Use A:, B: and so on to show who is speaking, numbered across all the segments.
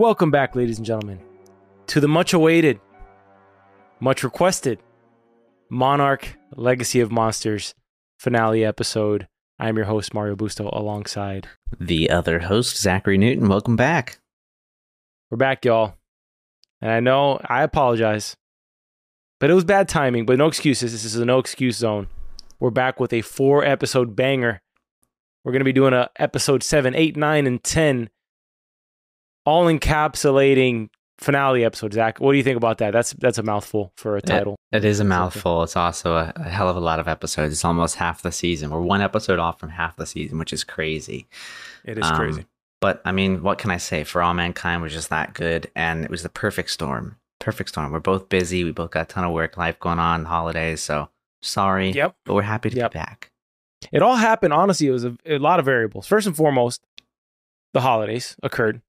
A: Welcome back, ladies and gentlemen, to the much awaited, much requested Monarch Legacy of Monsters finale episode. I'm your host, Mario Busto, alongside.
B: The other host, Zachary Newton. Welcome back.
A: We're back, y'all. And I know I apologize, but it was bad timing, but no excuses. This is a no excuse zone. We're back with a four episode banger. We're going to be doing a episode seven, eight, nine, and 10 all encapsulating finale episode. Zach, what do you think about that? That's that's a mouthful for a title.
B: it, it is a mouthful. It's also a, a, hell of a lot of episodes. It's almost half the season. We're one episode off from half the season, which is crazy.
A: It is um, crazy.
B: But I mean, what can I say? For All Mankind was just that good, and it was the perfect storm. Perfect storm. We're both busy. We both got a ton of work, life going on, holidays. So sorry.
A: Yep.
B: But we're happy to
A: yep.
B: be back.
A: It all happened. Honestly, it was a, a lot of variables. First and foremost, the holidays occurred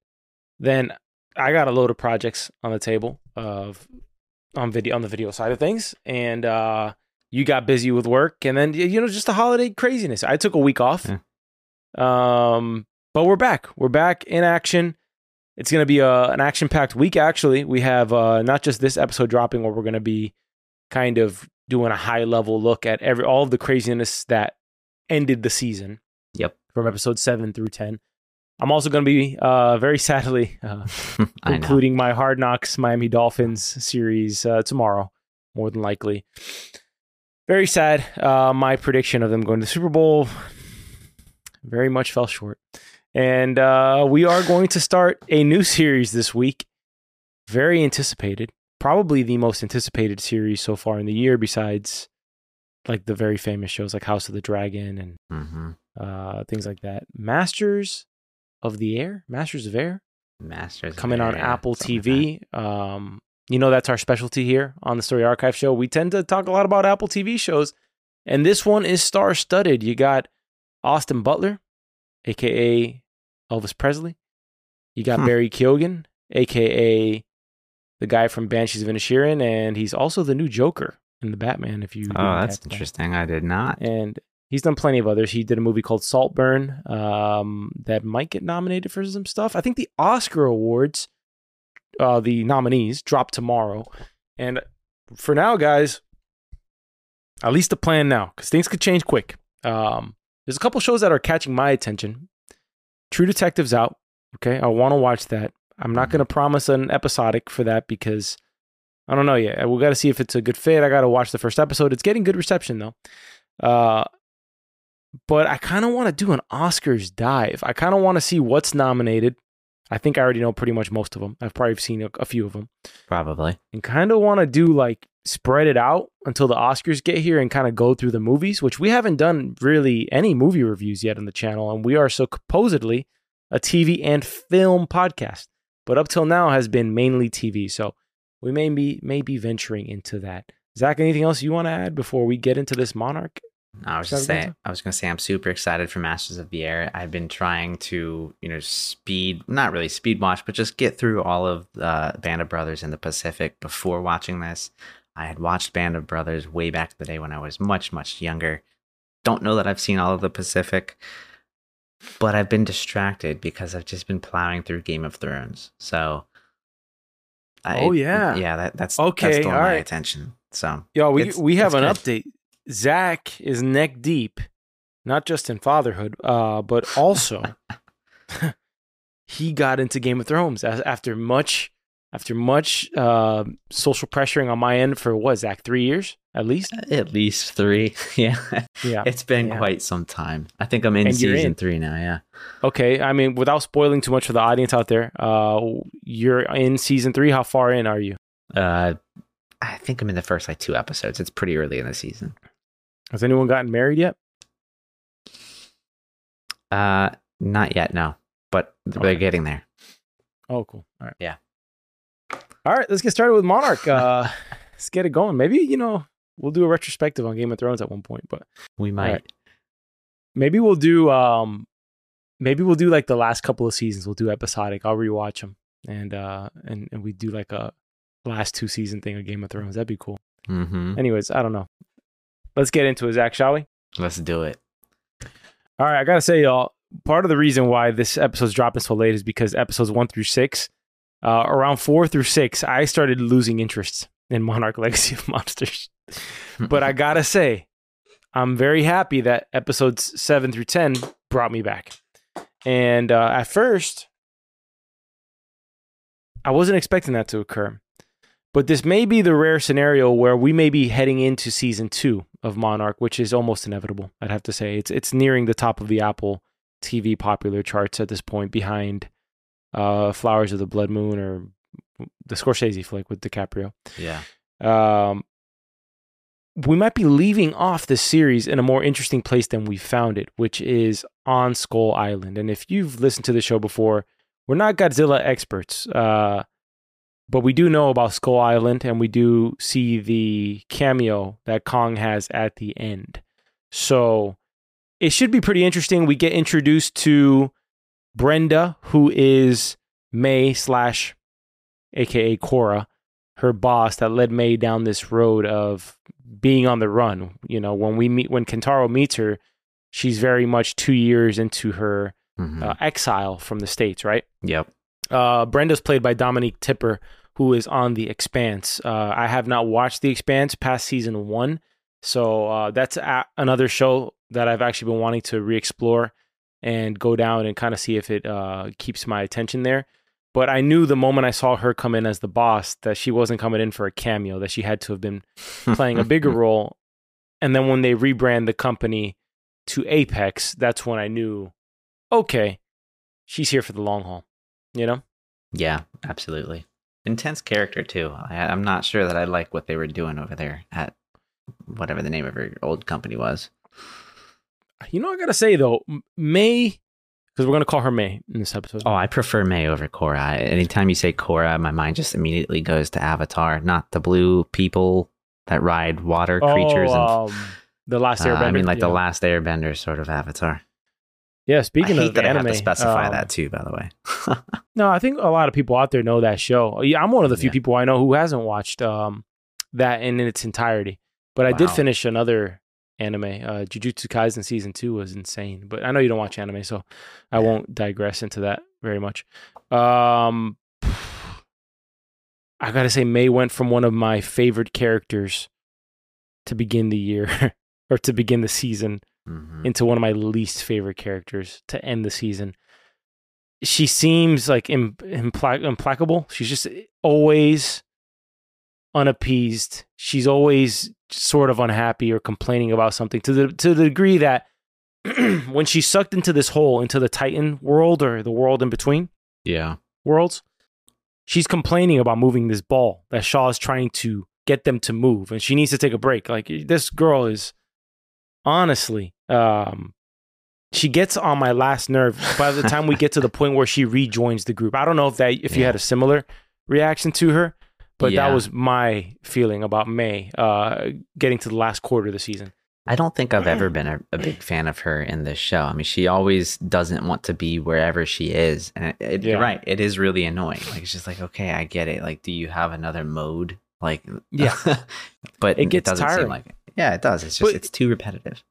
A: then I got a load of projects on the table of on video on the video side of things, and uh, you got busy with work, and then you know just the holiday craziness. I took a week off, yeah. um, but we're back. We're back in action. It's going to be a, an action packed week. Actually, we have uh, not just this episode dropping, where we're going to be kind of doing a high level look at every all of the craziness that ended the season.
B: Yep,
A: from episode seven through ten. I'm also going to be uh, very sadly uh, concluding my Hard Knocks Miami Dolphins series uh, tomorrow, more than likely. Very sad. Uh, my prediction of them going to the Super Bowl very much fell short. And uh, we are going to start a new series this week. Very anticipated. Probably the most anticipated series so far in the year, besides like the very famous shows like House of the Dragon and mm-hmm. uh, things like that. Masters of the Air, Masters of Air,
B: Masters
A: coming
B: Air,
A: on
B: yeah,
A: Apple TV. Like um, you know that's our specialty here on the Story Archive Show. We tend to talk a lot about Apple TV shows, and this one is star-studded. You got Austin Butler, aka Elvis Presley. You got hmm. Barry Keoghan, aka the guy from Banshees of Inisherin, and he's also the new Joker in the Batman. If you
B: oh, that's interesting. That. I did not.
A: And He's done plenty of others. He did a movie called Saltburn um, that might get nominated for some stuff. I think the Oscar awards, uh, the nominees, drop tomorrow. And for now, guys, at least the plan now, because things could change quick. Um, there's a couple shows that are catching my attention. True Detective's out. Okay, I want to watch that. I'm not going to promise an episodic for that because I don't know yet. We got to see if it's a good fit. I got to watch the first episode. It's getting good reception though. Uh, but I kind of want to do an Oscars dive. I kind of want to see what's nominated. I think I already know pretty much most of them. I've probably seen a, a few of them.
B: Probably.
A: And kind of want to do like spread it out until the Oscars get here and kind of go through the movies, which we haven't done really any movie reviews yet on the channel. And we are so supposedly a TV and film podcast, but up till now has been mainly TV. So we may be, may be venturing into that. Zach, anything else you want to add before we get into this Monarch
B: I was just saying, I was going to say, I'm super excited for Masters of the Air. I've been trying to, you know, speed, not really speed watch, but just get through all of uh, Band of Brothers in the Pacific before watching this. I had watched Band of Brothers way back in the day when I was much, much younger. Don't know that I've seen all of the Pacific, but I've been distracted because I've just been plowing through Game of Thrones. So,
A: I, oh yeah,
B: yeah, that, that's
A: okay.
B: That's
A: all
B: my
A: right.
B: attention. So,
A: yo, we we have an good. update. Zach is neck deep, not just in fatherhood, uh, but also he got into Game of Thrones after much after much uh, social pressuring on my end for what Zach three years at least.
B: At least three, yeah,
A: yeah.
B: It's been
A: yeah.
B: quite some time. I think I'm in
A: and
B: season
A: in.
B: three now. Yeah.
A: Okay, I mean, without spoiling too much for the audience out there, uh, you're in season three. How far in are you?
B: Uh, I think I'm in the first like two episodes. It's pretty early in the season.
A: Has anyone gotten married yet?
B: Uh, not yet, no, but they're
A: Okay.
B: getting there.
A: Oh, cool. All right.
B: Yeah.
A: All right, let's get started with Monarch. Uh, let's get it going. Maybe you know we'll do a retrospective on Game of Thrones at one point, but
B: We might.
A: right. maybe we'll do um, maybe we'll do like the last couple of seasons. We'll do episodic. I'll rewatch them, and uh, and and we do like a last two season thing of Game of Thrones. That'd be cool.
B: Mm-hmm.
A: Anyways, I don't know. Let's get into it, Zach, shall we?
B: Let's do it.
A: All right, I gotta say, y'all. Part of the reason why this episode's dropping so late is because episodes one through six, uh, around four through six, I started losing interest in Monarch Legacy of Monsters. but I gotta say, I'm very happy that episodes seven through ten brought me back. And uh, at first, I wasn't expecting that to occur. But this may be the rare scenario where we may be heading into season two of Monarch, which is almost inevitable. I'd have to say it's it's nearing the top of the Apple TV popular charts at this point, behind uh, Flowers of the Blood Moon or the Scorsese flick with DiCaprio
B: yeah.
A: um, we might be leaving off this series in a more interesting place than we found it, which is on Skull Island. And if you've listened to the show before, we're not Godzilla experts, uh, but we do know about Skull Island, and we do see the cameo that Kong has at the end. So it should be pretty interesting. We get introduced to Brenda, who is May slash, aka Cora, her boss that led May down this road of being on the run. You know, when we meet, when Kentaro meets her, she's very much two years into her
B: Mhm.
A: uh, exile from the states, right?
B: yep.
A: Uh, Brenda's played by Dominique Tipper, who is on The Expanse. Uh, I have not watched The Expanse past season one, so uh, that's a- another show that I've actually been wanting to re-explore and go down and kind of see if it uh, keeps my attention there. But I knew the moment I saw her come in as the boss that she wasn't coming in for a cameo; that she had to have been playing a bigger role. And then when they rebrand the company to Apex, that's when I knew, okay, she's here for the long haul. You know?
B: Yeah, absolutely. Intense character too. I, I'm not sure that I like what they were doing over there at whatever the name of her old company was.
A: You know, I gotta say though, May, because we're gonna call her May in this episode.
B: Oh, I prefer May over Korra. Anytime you say Korra, my mind just immediately goes to Avatar, not the blue people that ride water creatures.
A: Oh,
B: and
A: um, the last
B: uh,
A: Airbender.
B: I mean, like
A: yeah.
B: the last Airbender sort of Avatar.
A: Yeah, speaking
B: I hate
A: of
B: that
A: anime,
B: I have to specify
A: um,
B: that too. By the way,
A: No, I think a lot of people out there know that show. Yeah, I'm one of the few
B: Yeah.
A: people I know who hasn't watched um, that in its entirety. But I did finish another anime. Uh, Jujutsu Kaisen season two was insane. But I know you don't watch anime, so I
B: Yeah.
A: won't digress into that very much. Um, I gotta say, May went from one of my favorite characters to begin the year or to begin the season
B: Mhm.
A: into one of my least favorite characters to end the season. She seems like Im- impla- implacable. She's just always unappeased. She's always sort of unhappy or complaining about something to the to the degree that when she's sucked into this hole into the Titan world or the world in between
B: yeah,
A: worlds, she's complaining about moving this ball that Shaw is trying to get them to move, and she needs to take a break. Like this girl is honestly, um, she gets on my last nerve by the time we get to the point where she rejoins the group. I don't know if that if you had a similar reaction to her, but that was my feeling about May uh, getting to the last quarter of the season.
B: I don't think I've ever been a, a big fan of her in this show. I mean, she always doesn't want to be wherever she is, and it, it,
A: Yeah.
B: you're right. It is really annoying. Like it's just like, okay, I get it. Like, do you have another mode? Like,
A: Yeah.
B: but
A: It gets
B: doesn't
A: tiring.
B: seem like it. Yeah, it does. It's just
A: But-
B: it's too repetitive.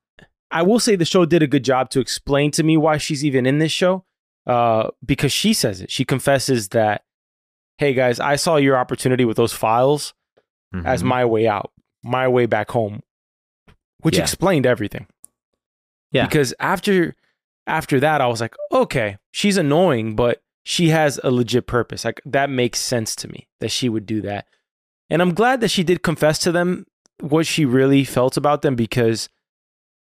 A: I will say the show did a good job to explain to me why she's even in this show. Uh, because she says it. She confesses that, hey guys, I saw your opportunity with those files as
B: Mhm.
A: my way out, my way back home, which
B: Yeah.
A: explained everything.
B: Yeah.
A: Because after after that, I was like, okay, she's annoying, but she has a legit purpose. Like that makes sense to me that she would do that. And I'm glad that she did confess to them what she really felt about them because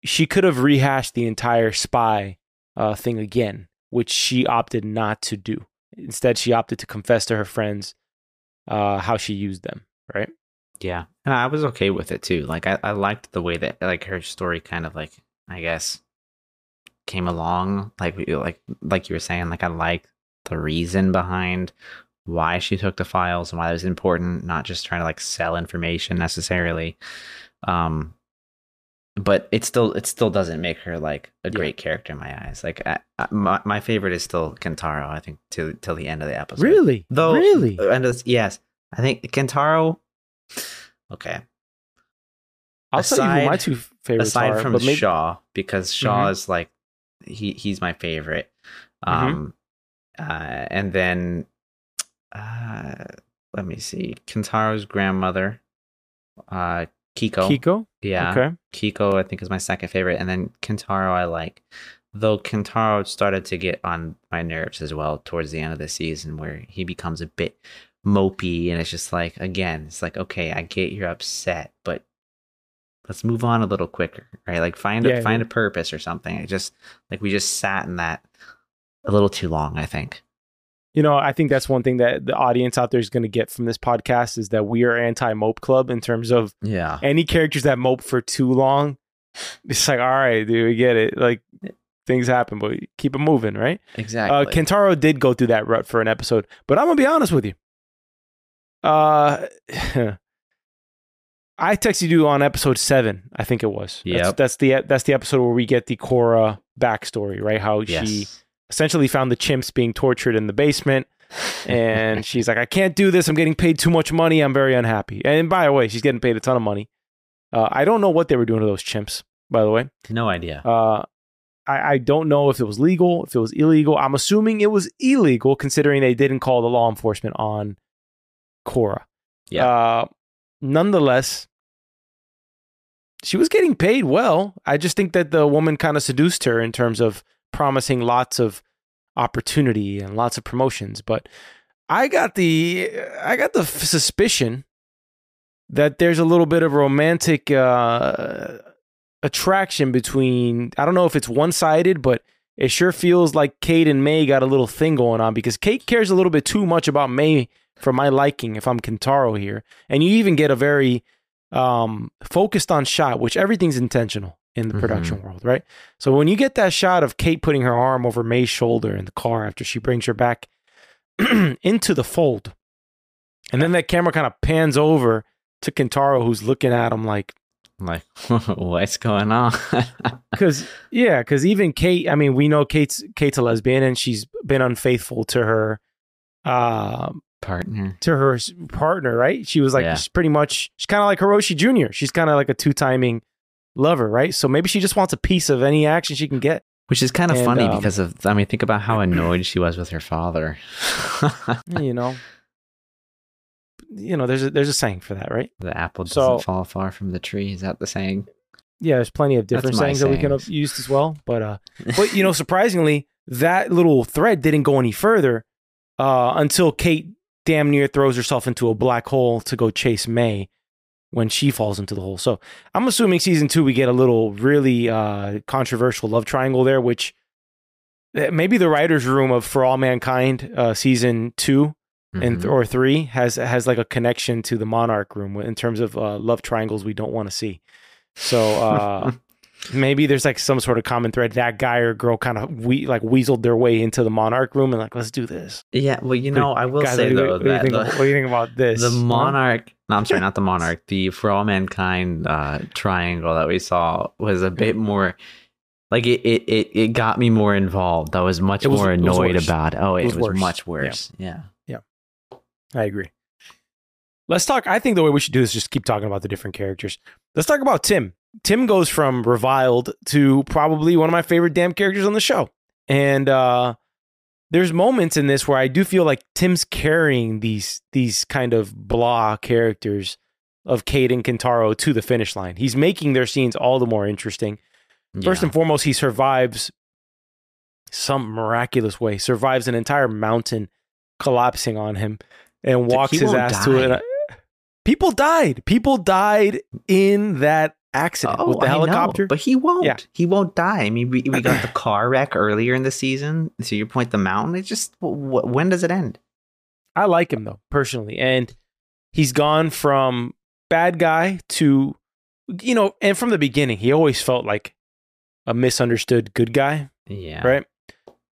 A: she could have rehashed the entire spy uh, thing again, which she opted not to do. Instead, she opted to confess to her friends uh, how she used them, right?
B: Yeah, and I was okay with it too. Like I, I liked the way that like her story kind of like I guess came along. Like like like you were saying, like I like the reason behind why she took the files and why it was important, not just trying to like sell information necessarily. Um, but it still it still doesn't make her like a
A: Yeah.
B: great character in my eyes. Like I, I, my my favorite is still Kentaro. I think till till the end of the episode.
A: Really?
B: Though
A: really?
B: and it's, yes, I think Kentaro. Okay,
A: I'll tell you who my two favorites
B: aside
A: are.
B: from
A: maybe,
B: Shaw, because Shaw
A: Mhm.
B: is like he he's my favorite.
A: Mhm.
B: Um, uh, and then uh, let me see, Kentaro's grandmother, uh, Kiko.
A: Kiko.
B: Yeah,
A: Okay.
B: Kiko, I think is my second favorite, and then Kentaro I like. Though Kentaro started to get on my nerves as well towards the end of the season, where he becomes a bit mopey, and it's just like again, it's like okay, I get you're upset, but let's move on a little quicker, right? Like find
A: Yeah,
B: a find
A: yeah.
B: a purpose or something. It just like we just sat in that a little too long, I think.
A: You know, I think that's one thing that the audience out there is going to get from this podcast is that we are anti mope club in terms of
B: Yeah,
A: any characters that mope for too long. It's like, all right, dude, we get it. Like things happen, but keep it moving, right?
B: exactly.
A: Uh, Kentaro did go through that rut for an episode, but I'm gonna be honest with you. Uh, I texted you on episode seven, I think it was. That's, that's the that's the episode where we get the Cora backstory, right? How
B: yes.
A: she essentially found the chimps being tortured in the basement, and she's like, "I can't do this. I'm getting paid too much money. I'm very unhappy." And by the way, she's getting paid a ton of money. Uh, I don't know what they were doing to those chimps. By the way,
B: no idea.
A: uh, I, I don't know if it was legal, if it was illegal. I'm assuming it was illegal, considering they didn't call the law enforcement on Cora.
B: Yeah.
A: Uh, nonetheless, she was getting paid well. I just think that the woman kind of seduced her in terms of promising lots of opportunity and lots of promotions. But I got the I got the suspicion that there's a little bit of romantic uh, attraction between. I don't know if it's one sided, but it sure feels like Kate and May got a little thing going on because Kate cares a little bit too much about May for my liking. If I'm Kentaro here, and you even get a very um, focused on shot, which everything's intentional in the
B: Mhm.
A: production world, right? So when you get that shot of Kate putting her arm over May's shoulder in the car after she brings her back into the fold, and then that camera kind of pans over to Kentaro, who's looking at him like,
B: like, what's going on?
A: because yeah, because even Kate, I mean, we know Kate's Kate's a lesbian and she's been unfaithful to her, um,
B: Partner.
A: to her partner, right? She was like
B: Yeah.
A: she's pretty much she's kind of like Hiroshi Jr. She's kind of like a two timing lover, right? So maybe she just wants a piece of any action she can get.
B: Which is kind of
A: And,
B: funny
A: um,
B: because of, I mean, think about how annoyed she was with her father.
A: you know, you know, there's a, there's a saying for that, right?
B: the apple doesn't
A: So-
B: fall far from the tree. Is that the saying?
A: Yeah, there's plenty of different
B: my
A: sayings that we can have used as well. But uh, but you know, surprisingly, that little thread didn't go any further uh, until Kate damn near throws herself into a black hole to go chase May when she falls into the hole. So I'm assuming season two we get a little really uh, controversial love triangle there, which eh, maybe the writers' room of For All Mankind uh, season two and
B: Mhm.
A: or three has has like a connection to the Monarch room in terms of uh, love triangles we don't want to see. So uh, maybe there's like some sort of common thread. That guy or girl kind of we like weaseled their way into the Monarch room and like let's do this.
B: yeah, well, you know, I will
A: Guys,
B: say
A: what, do you-
B: though
A: what do you
B: that
A: think,
B: the,
A: what do you think about this?
B: the monarch, no, I'm sorry, not the monarch, the For All Mankind uh, triangle that we saw was a bit more. Like it, it, it, it got me more involved. I was much
A: was-
B: more annoyed about it. Oh, it,
A: It was
B: was,
A: worse.
B: much worse. Yeah. Yeah.
A: I agree. Let's talk. I think the way we should do this is just keep talking about the different characters. Let's talk about Tim. Tim goes from reviled to probably one of my favorite damn characters on the show. And uh there's moments in this where I do feel like Tim's carrying these these kind of blah characters of Kate and Kentaro to the finish line. He's making their scenes all the more interesting. First and foremost, he survives some miraculous way, survives an entire mountain collapsing on him and walks his ass to it. People died. People died in that accident with the
B: Oh, I know,
A: helicopter.
B: but he won't.
A: Yeah.
B: He won't die. I mean, we, we got the car wreck earlier in the season. To your point, the mountain. It just wh- when does it end?
A: I like him though, personally. And he's gone from bad guy to, you know, and from the beginning, he always felt like a misunderstood good guy,
B: Yeah.
A: right?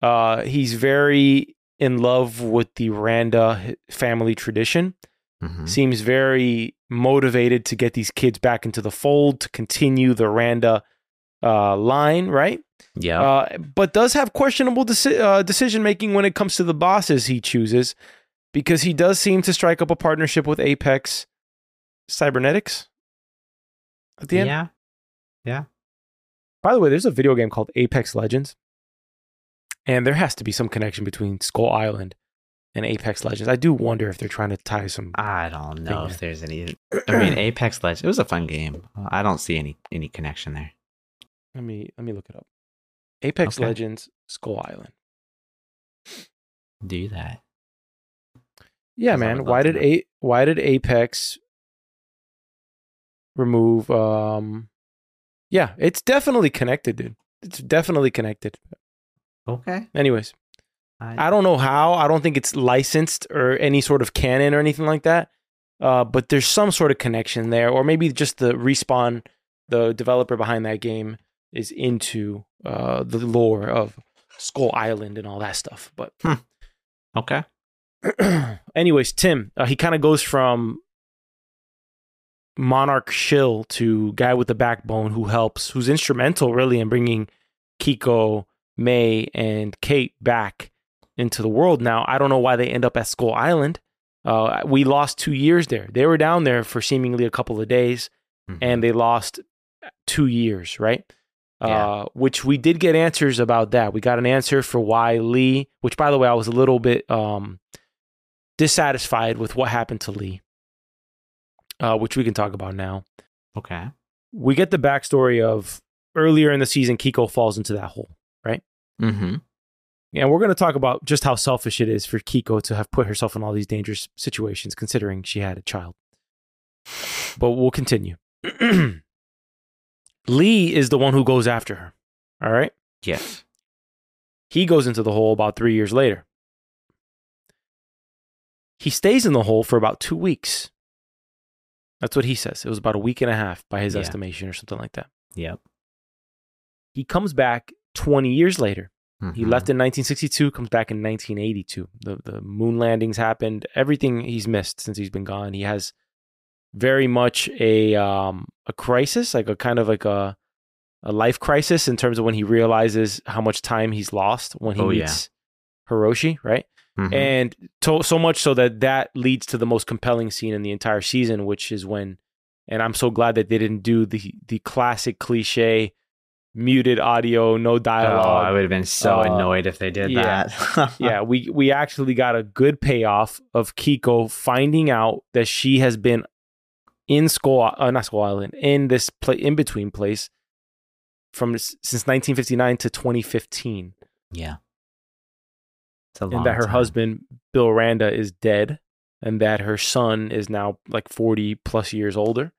A: Uh, he's very in love with the Randa family tradition.
B: Mhm.
A: Seems very motivated to get these kids back into the fold to continue the Randa uh, line, right?
B: Yep.
A: Uh, but does have questionable deci- uh, decision making when it comes to the bosses he chooses, because he does seem to strike up a partnership with Apex Cybernetics at the end.
B: Yeah. Yeah.
A: By the way, there's a video game called Apex Legends, and there has to be some connection between Skull Island and Apex Legends. I do wonder if they're trying to tie some.
B: I don't know if there's any. I mean, Apex Legends. It was a fun game. I don't see any any connection there.
A: Let me let me look it up. Apex
B: Okay.
A: Legends Skull Island.
B: Do that.
A: Yeah, man. Why did a why did Apex remove um Yeah, it's definitely connected, dude. It's definitely connected.
B: Okay.
A: Anyways,
B: I,
A: I don't know how. I don't think it's licensed or any sort of canon or anything like that. Uh, but there's some sort of connection there, or maybe just the respawn, the developer behind that game, is into uh, the lore of Skull Island and all that stuff. But
B: okay.
A: anyways, Tim, uh, he kind of goes from Monarch Shill to guy with the backbone who helps, who's instrumental really in bringing Kiko, May, and Kate back into the world. Now, I don't know why they end up at Skull Island. Uh, we lost two years there. They were down there for seemingly a couple of days,
B: Mhm.
A: and they lost two years, right?
B: Yeah.
A: Uh, which we did get answers about that. We got an answer for why Lee, which by the way, I was a little bit um, dissatisfied with what happened to Lee, uh, which we can talk about now.
B: okay.
A: We get the backstory of earlier in the season, Kiko falls into that hole, right?
B: Mm-hmm.
A: And we're going to talk about just how selfish it is for Kiko to have put herself in all these dangerous situations, considering she had a child. But we'll continue. Lee is the one who goes after her. All right.
B: Yes.
A: He goes into the hole about three years later. He stays in the hole for about two weeks. That's what he says. It was about a week and a half by his
B: Yeah.
A: estimation or something like that.
B: Yep.
A: He comes back 20 years later. He
B: Mhm.
A: left in 1962, comes back in 1982. The, the moon landings happened. Everything he's missed since he's been gone. He has very much a um, a crisis, like a kind of like a a life crisis in terms of when he realizes how much time he's lost when he
B: Oh, yeah.
A: meets Hiroshi, right?
B: Mhm.
A: and to, so much so that that leads to the most compelling scene in the entire season, which is when, and I'm so glad that they didn't do the the classic cliche, muted audio, no dialogue. Oh.
B: I would have been so
A: Uh,
B: annoyed if they did
A: yeah.
B: that.
A: yeah, we we actually got a good payoff of Kiko finding out that she has been in Skull, uh, not Skull Island, in this pla- in between place from since 1959 to 2015,
B: Yeah. It's a long
A: and that her
B: time.
A: husband Bill Randa is dead, and that her son is now like 40 plus years older,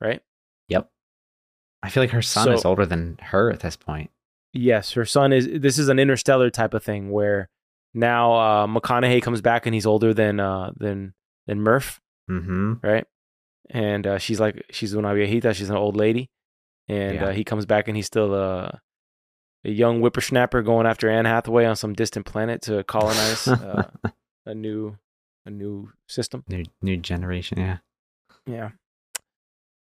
A: right?
B: Yep. I feel like her son
A: So-
B: is older than her at this point.
A: Yes, her son is. This is an interstellar type of thing where now uh, McConaughey comes back and he's older than uh, than than Murph.
B: Mm-hmm.
A: right? And uh, she's like, she's una viejita, she's an old lady, and
B: Yeah.
A: uh, he comes back and he's still a, a young whippersnapper going after Anne Hathaway on some distant planet to colonize uh, a new a new system.
B: New new generation. Yeah.
A: Yeah.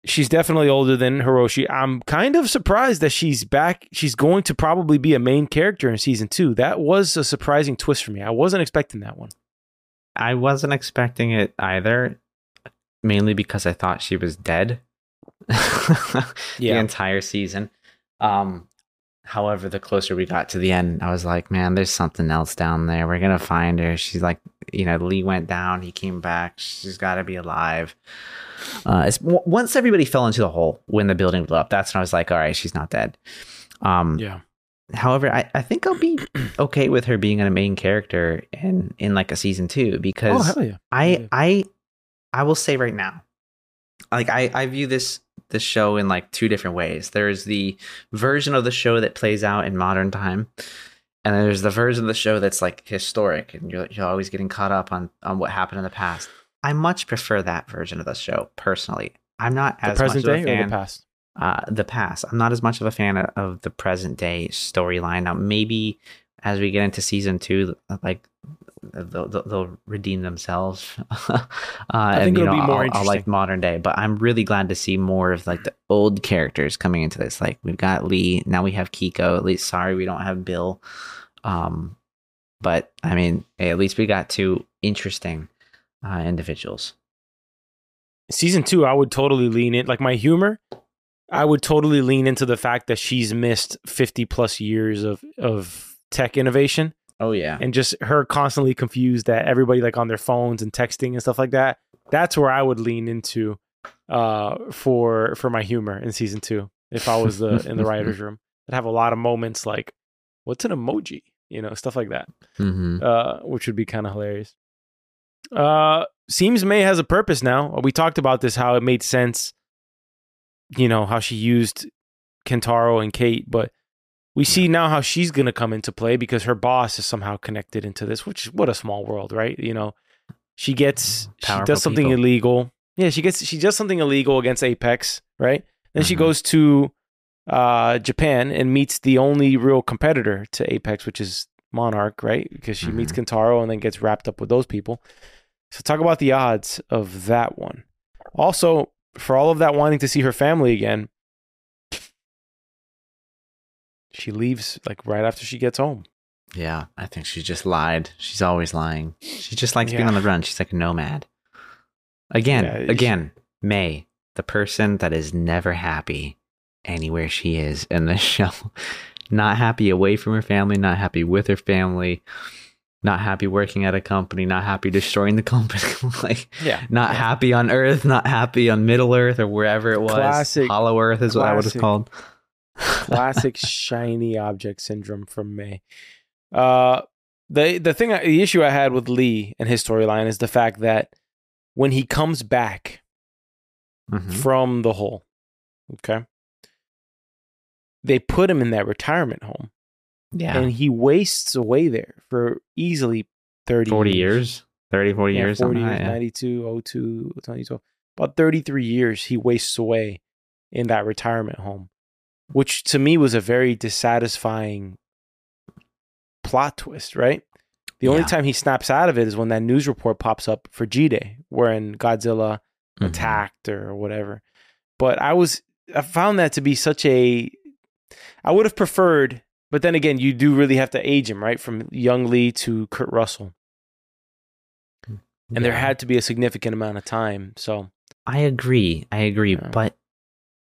A: She's definitely older than Hiroshi. I'm kind of surprised that she's back. She's going to probably be a main character in season two. That was a surprising twist for me. I wasn't expecting that one.
B: I wasn't expecting it either, mainly because I thought she was dead the entire season. Um, however, the closer we got to the end, I was like, man, there's something else down there. We're gonna find her. She's like, you know, Lee went down, he came back. She's got to be alive. Uh, once everybody fell into the hole when the building blew up, that's when I was like, all right, she's not dead. Um,
A: Yeah.
B: However, I, I think I'll be okay with her being a main character in in like a season two because
A: hell yeah.
B: I
A: Yeah.
B: I I will say right now, like I I view this this show in like two different ways. There's the version of the show that plays out in modern time, and there's the version of the show that's like historic, and you're you're always getting caught up on on what happened in the past. I much prefer that version of the show personally. I'm not
A: The
B: as
A: present
B: much
A: day
B: of a
A: or
B: fan.
A: the past?
B: uh, the past. I'm not as much of a fan of the present day storyline. Now, maybe as we get into season two, like they'll, they'll, redeem themselves. uh, I
A: think
B: and, you
A: it'll
B: know,
A: be more
B: I'll, I'll like modern day, but I'm really glad to see more of like the old characters coming into this. Like we've got Lee, now we have Kiko. At least, sorry, we don't have Bill. Um, but I mean, at least we got two interesting uh, individuals.
A: season two, I would totally lean in. Like my humor, I would totally lean into the fact that she's missed 50 plus years of, of tech innovation
B: Oh yeah,
A: and just her constantly confused that everybody like on their phones and texting and stuff like that. That's where I would lean into uh, for for my humor in season two. If I was the in the writers' room, I'd have a lot of moments like, "What's an emoji?" You know, stuff like that.
B: hmm
A: uh, which would be kind of hilarious. Uh, seems May has a purpose now. We talked about this, how it made sense, you know, how she used Kentaro and Kate, but we see now how she's going to come into play because her boss is somehow connected into this, which what a small world, right? You know, she gets, she does something
B: people.
A: illegal. Yeah, she gets, she does something illegal against Apex, right? Then she
B: Mhm.
A: goes to uh, Japan and meets the only real competitor to Apex, which is Monarch, right? Because she meets Kentaro and then gets wrapped up with those people. So talk about the odds of that one. Also, for all of that wanting to see her family again, she leaves like right after she gets home.
B: Yeah, I think she just lied. She's always lying. She just likes being on the run. She's like a nomad. Again,
A: Yeah, she-
B: again, May, the person that is never happy anywhere she is in this show. Not happy away from her family, not happy with her family, not happy working at a company, not happy destroying the company. like
A: Yeah.
B: not happy on Earth, not happy on Middle Earth or wherever it was.
A: Classic-
B: Hollow Earth is what I would have called.
A: Classic shiny object syndrome from me. Uh, the the thing, I- the issue I had with Lee and his storyline is the fact that when he comes back
B: Mhm.
A: from the hole, okay, they put him in that retirement home,
B: Yeah.
A: and he wastes away there for easily thirty
B: 40 years, 30, 40
A: yeah,
B: years,
A: 40
B: something
A: years,
B: that, yeah.
A: 92, 02, 2012. About 33 years he wastes away in that retirement home, which to me was a very dissatisfying plot twist, right? The only time he snaps out of it is when that news report pops up for G Day, wherein Godzilla
B: Mhm.
A: attacked or whatever. But I was, I found that to be such a, I would have preferred, but then again, you do really have to age him, right? From young Lee to Kurt Russell and there had to be a significant amount of time. So
B: I agree. I agree,
A: Yeah.
B: but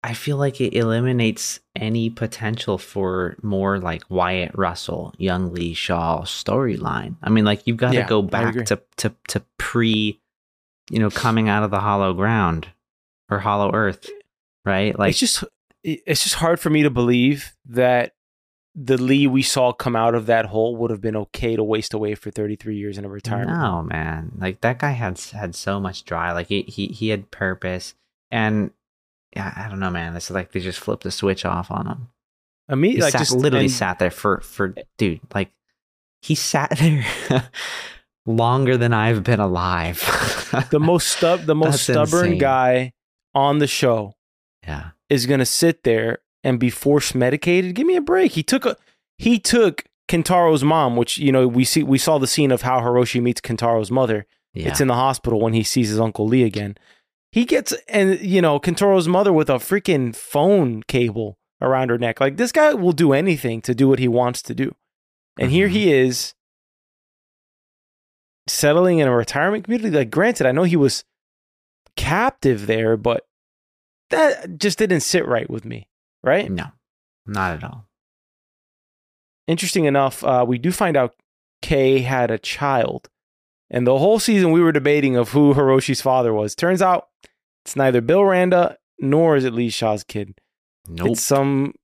B: I feel like it eliminates any potential for more like Wyatt Russell, Young Lee Shaw storyline. I mean, like you've got to
A: Yeah,
B: go back to to to pre, you know, coming out of the Hollow Ground or Hollow Earth, right? Like
A: it's just it's just hard for me to believe that the Lee we saw come out of that hole would have been okay to waste away for 33 years in a retirement.
B: No, man. Like that guy had had so much drive. Like he he he had purpose, and yeah, I don't know, man. It's like they just flipped the switch off on him.
A: I mean, like
B: sat,
A: just
B: literally
A: and
B: sat there for for dude. Like he sat there longer than I've been alive.
A: the most stub the most
B: That's
A: stubborn
B: insane.
A: guy on the show
B: yeah,
A: is going to sit there and be force medicated. Give me a break. He took a he took Kentaro's mom, which you know we see we saw the scene of how Hiroshi meets Kentaro's mother.
B: yeah.
A: It's in the hospital when he sees his uncle Lee again. He gets and you know Kentaro's mother with a freaking phone cable around her neck. Like this guy will do anything to do what he wants to do. And here
B: Mhm.
A: he is settling in a retirement community. Like granted, I know he was captive there, but that just didn't sit right with me, right?
B: no, not at all.
A: interesting enough, uh, we do find out Kay had a child. And the whole season we were debating of who Hiroshi's father was. Turns out it's neither Bill Randa nor is it Lee Shaw's kid.
B: Nope.
A: It's some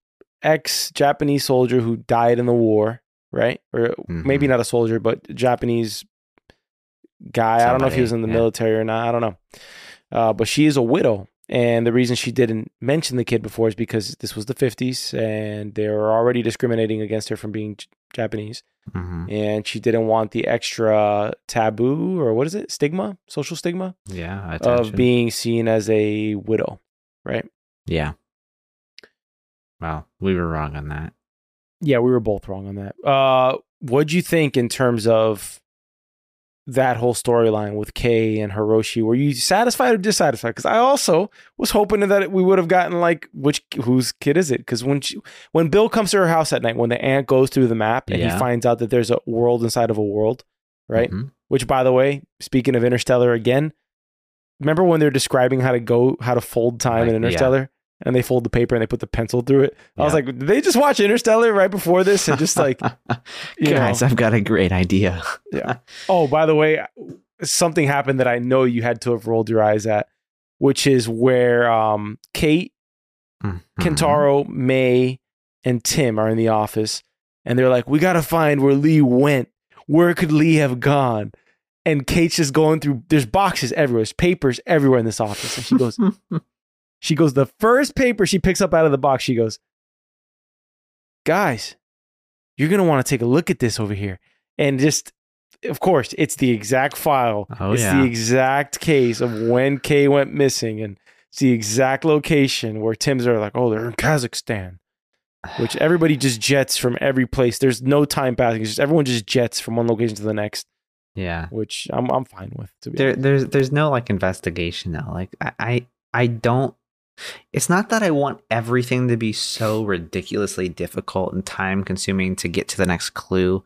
A: ex Japanese soldier who died in the war, right? Or maybe
B: Mhm.
A: not a soldier, but Japanese guy. I don't know if he was in the
B: yeah.
A: military or not. I don't know. Uh, but she is a widow. And the reason she didn't mention the kid before is because this was the 50s and they were already discriminating against her from being J- Japanese,
B: Mhm.
A: and she didn't want the extra taboo or what is it, stigma, social stigma
B: Yeah.
A: of being seen as a widow, right?
B: Yeah. Well, we were wrong on that.
A: Yeah, we were both wrong on that. Uh, what'd you think in terms of that whole storyline with Kay and Hiroshi? Were you satisfied or dissatisfied? Because I also was hoping that we would have gotten like which whose kid is it? Because when she, when Bill comes to her house at night, when the aunt goes through the map and
B: Yeah.
A: he finds out that there's a world inside of a world, right?
B: Mhm.
A: Which, by the way, speaking of Interstellar again, remember when they're describing how to go, how to fold time
B: Right,
A: in. Interstellar, and they fold the paper and they put the pencil through it. I was like, did they just watch Interstellar right before this and just like,
B: Guys,
A: know.
B: I've got a great idea. Yeah.
A: Oh, by the way, something happened that I know you had to have rolled your eyes at, which is where um, Kate,
B: Mhm.
A: Kentaro, May, and Tim are in the office, and they're like, "We got to find where Lee went. Where could Lee have gone?" And Kate's just going through. There's boxes everywhere. There's papers everywhere in this office, and she goes, she goes, the first paper she picks up out of the box, she goes, Guys, you're going to want to take a look at this over here. And just, of course, it's the exact file.
B: Oh,
A: it's
B: yeah.
A: the exact case of when Kay went missing. And it's the exact location where Tim's are like, oh, they're in Kazakhstan, which everybody just jets from every place. There's no time passing. It's just everyone just jets from one location to the next,
B: yeah.
A: which I'm, I'm fine with. To be
B: There,
A: honest.
B: there's there's no like investigation though. Like I, I I don't. It's not that I want everything to be so ridiculously difficult and time consuming to get to the next clue,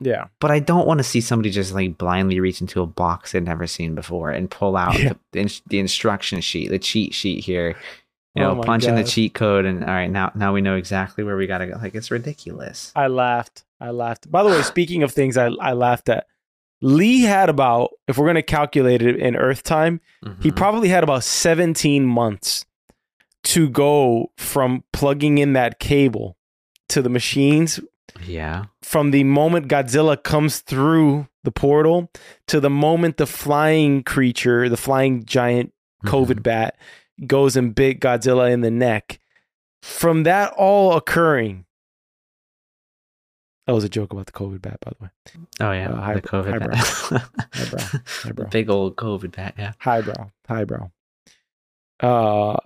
A: Yeah.
B: but I don't want to see somebody just like blindly reach into a box they'd never seen before and pull out
A: Yeah.
B: the, the, the instruction sheet, the cheat sheet here. You
A: Oh
B: know,
A: my
B: punch in the cheat code, and all right, now now we know exactly where we gotta go. Like it's ridiculous.
A: I laughed. I laughed. By the way, speaking of things I, I laughed at, Lee had about, if we're going to calculate it in Earth time, he
B: Mhm.
A: probably had about 17 months to go from plugging in that cable to the machines
B: yeah,
A: from the moment Godzilla comes through the portal to the moment the flying creature, the flying giant COVID
B: Mhm.
A: bat, goes and bit Godzilla in the neck. From that all occurring, that was a joke about the COVID bat, by the way.
B: Oh yeah,
A: Uh, high-
B: the COVID
A: highbrow.
B: bat.
A: Highbrow. Highbrow.
B: big old COVID bat. Yeah.
A: Highbrow, highbrow. Uh,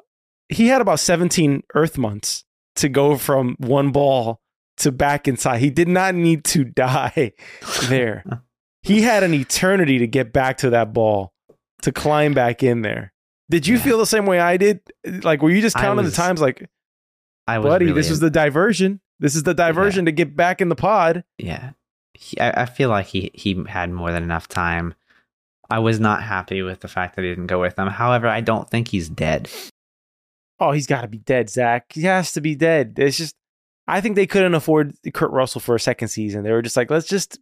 A: he had about 17 Earth months to go from one ball to back inside. He did not need to die there. he had an eternity to get back to that ball to climb back in there. Did you
B: Yeah.
A: feel the same way I did? Like, were you just counting
B: was-
A: the times? Like,
B: I was
A: buddy,
B: really
A: this is the diversion. This is the diversion to get back in the pod.
B: yeah. He, I, I feel like he he had more than enough time. I was not happy with the fact that he didn't go with them. However, I don't think he's dead.
A: Oh, he's got to be dead, Zach. He has to be dead. It's just, I think they couldn't afford Kurt Russell for a second season. They were just like, let's just.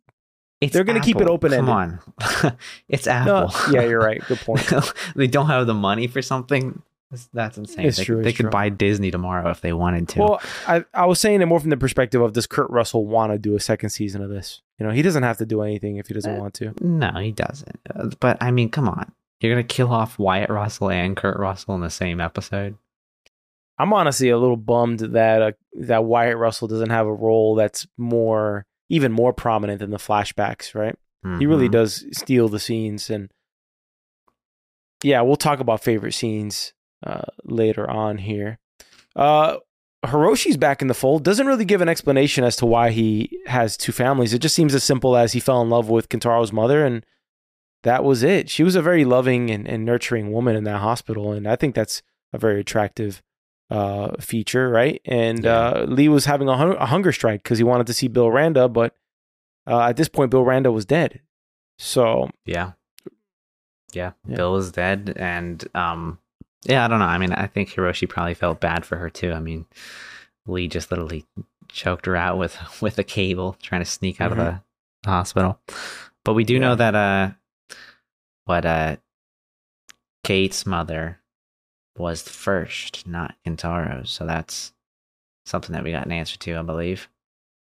B: It's
A: They're gonna keep it open-ended.
B: Come on, it's
A: No,
B: Apple.
A: yeah, you're right. Good point.
B: they don't have the money for something. That's, that's insane.
A: It's
B: they
A: true,
B: they
A: it's
B: could
A: true.
B: buy Disney tomorrow if they wanted to.
A: Well, I, I was saying it more from the perspective of does Kurt Russell want to do a second season of this? You know, he doesn't have to do anything if he doesn't
B: Eh.
A: want to.
B: no, he doesn't. Uh, But I mean, come on. You're gonna kill off Wyatt Russell and Kurt Russell in the same episode.
A: I'm honestly a little bummed that uh, that Wyatt Russell doesn't have a role that's more, even more prominent than the flashbacks, right? He really
B: Mhm.
A: does steal the scenes and yeah we'll talk about favorite scenes uh, later on here uh hiroshi's back in the fold doesn't really give an explanation as to why he has two families it just seems as simple as he fell in love with kentaro's mother and that was it she was a very loving and, and nurturing woman in that hospital and i think that's a very attractive uh, feature right and
B: Yeah.
A: uh, lee was having a, hun- a hunger strike because he wanted to see bill randa but uh, at this point bill randa was dead so
B: Yeah. yeah.
A: Yeah.
B: Bill was dead and um yeah, I don't know. I mean, I think Hiroshi probably felt bad for her too. I mean, Lee just literally choked her out with with a cable trying to sneak out of the hospital. But we do know that uh what uh Kate's mother was the first, not Kentaro's. So that's something that we got an answer to, I believe.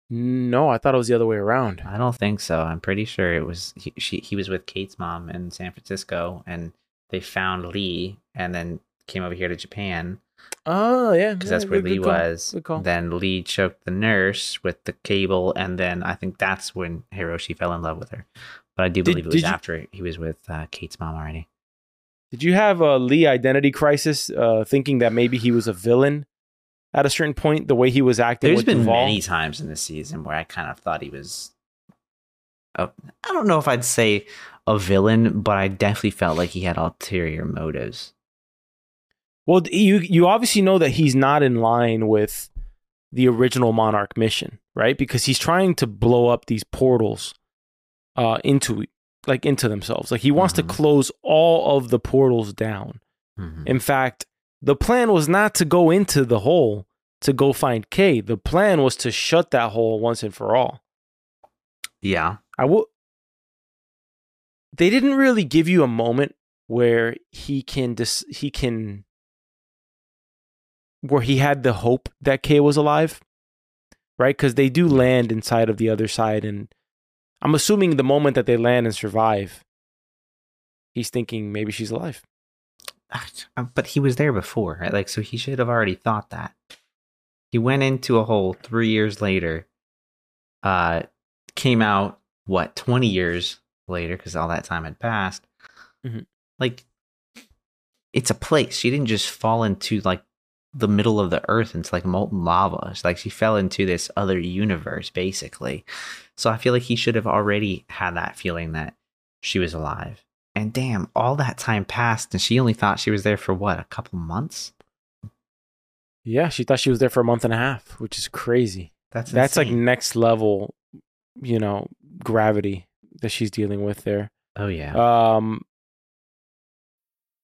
A: No, I thought it was the other way around.
B: I don't think so. I'm pretty sure it was he, she. He was with Kate's mom in San Francisco, and they found Lee, and then came over here to Japan.
A: Oh yeah,
B: because
A: yeah,
B: that's where
A: good-
B: Lee
A: good
B: was. Then Lee choked the nurse with the cable, and then I think that's when Hiroshi fell in love with her. But I do
A: Did-
B: believe it was
A: did you-
B: after he was with uh, Kate's mom already.
A: Did you have a Lee identity crisis, uh, thinking that maybe he was a villain at a certain point? The way he was acting.
B: There's been many times in the season where I kind of thought he was. A, I don't know if I'd say a villain, but I definitely felt like he had ulterior motives.
A: Well, you you obviously know that he's not in line with the original Monarch mission, right? Because he's trying to blow up these portals uh, into like into themselves. Like he wants
B: Mhm.
A: to close all of the portals down.
B: Mhm.
A: In fact, the plan was not to go into the hole to go find Kay. The plan was to shut that hole once and for all.
B: Yeah,
A: I will. They didn't really give you a moment where he can dis- he can where he had the hope that Kay was alive, right? Because they do land inside of the other side, and I'm assuming the moment that they land and survive, he's thinking maybe she's alive.
B: Uh, but he was there before, right? Like, so he should have already thought that. He went into a hole three years later. Uh, came out what twenty years later because all that time had passed.
A: Mhm.
B: Like, it's a place. She didn't just fall into like the middle of the earth into like molten lava. It's like she fell into this other universe, basically. So I feel like he should have already had that feeling that she was alive. And damn, all that time passed, and she only thought she was there for what, a couple months?
A: Yeah, she thought she was there for a month and a half, which is crazy.
B: That's
A: That's like next level, you know, gravity that she's dealing with there.
B: oh yeah.
A: Um,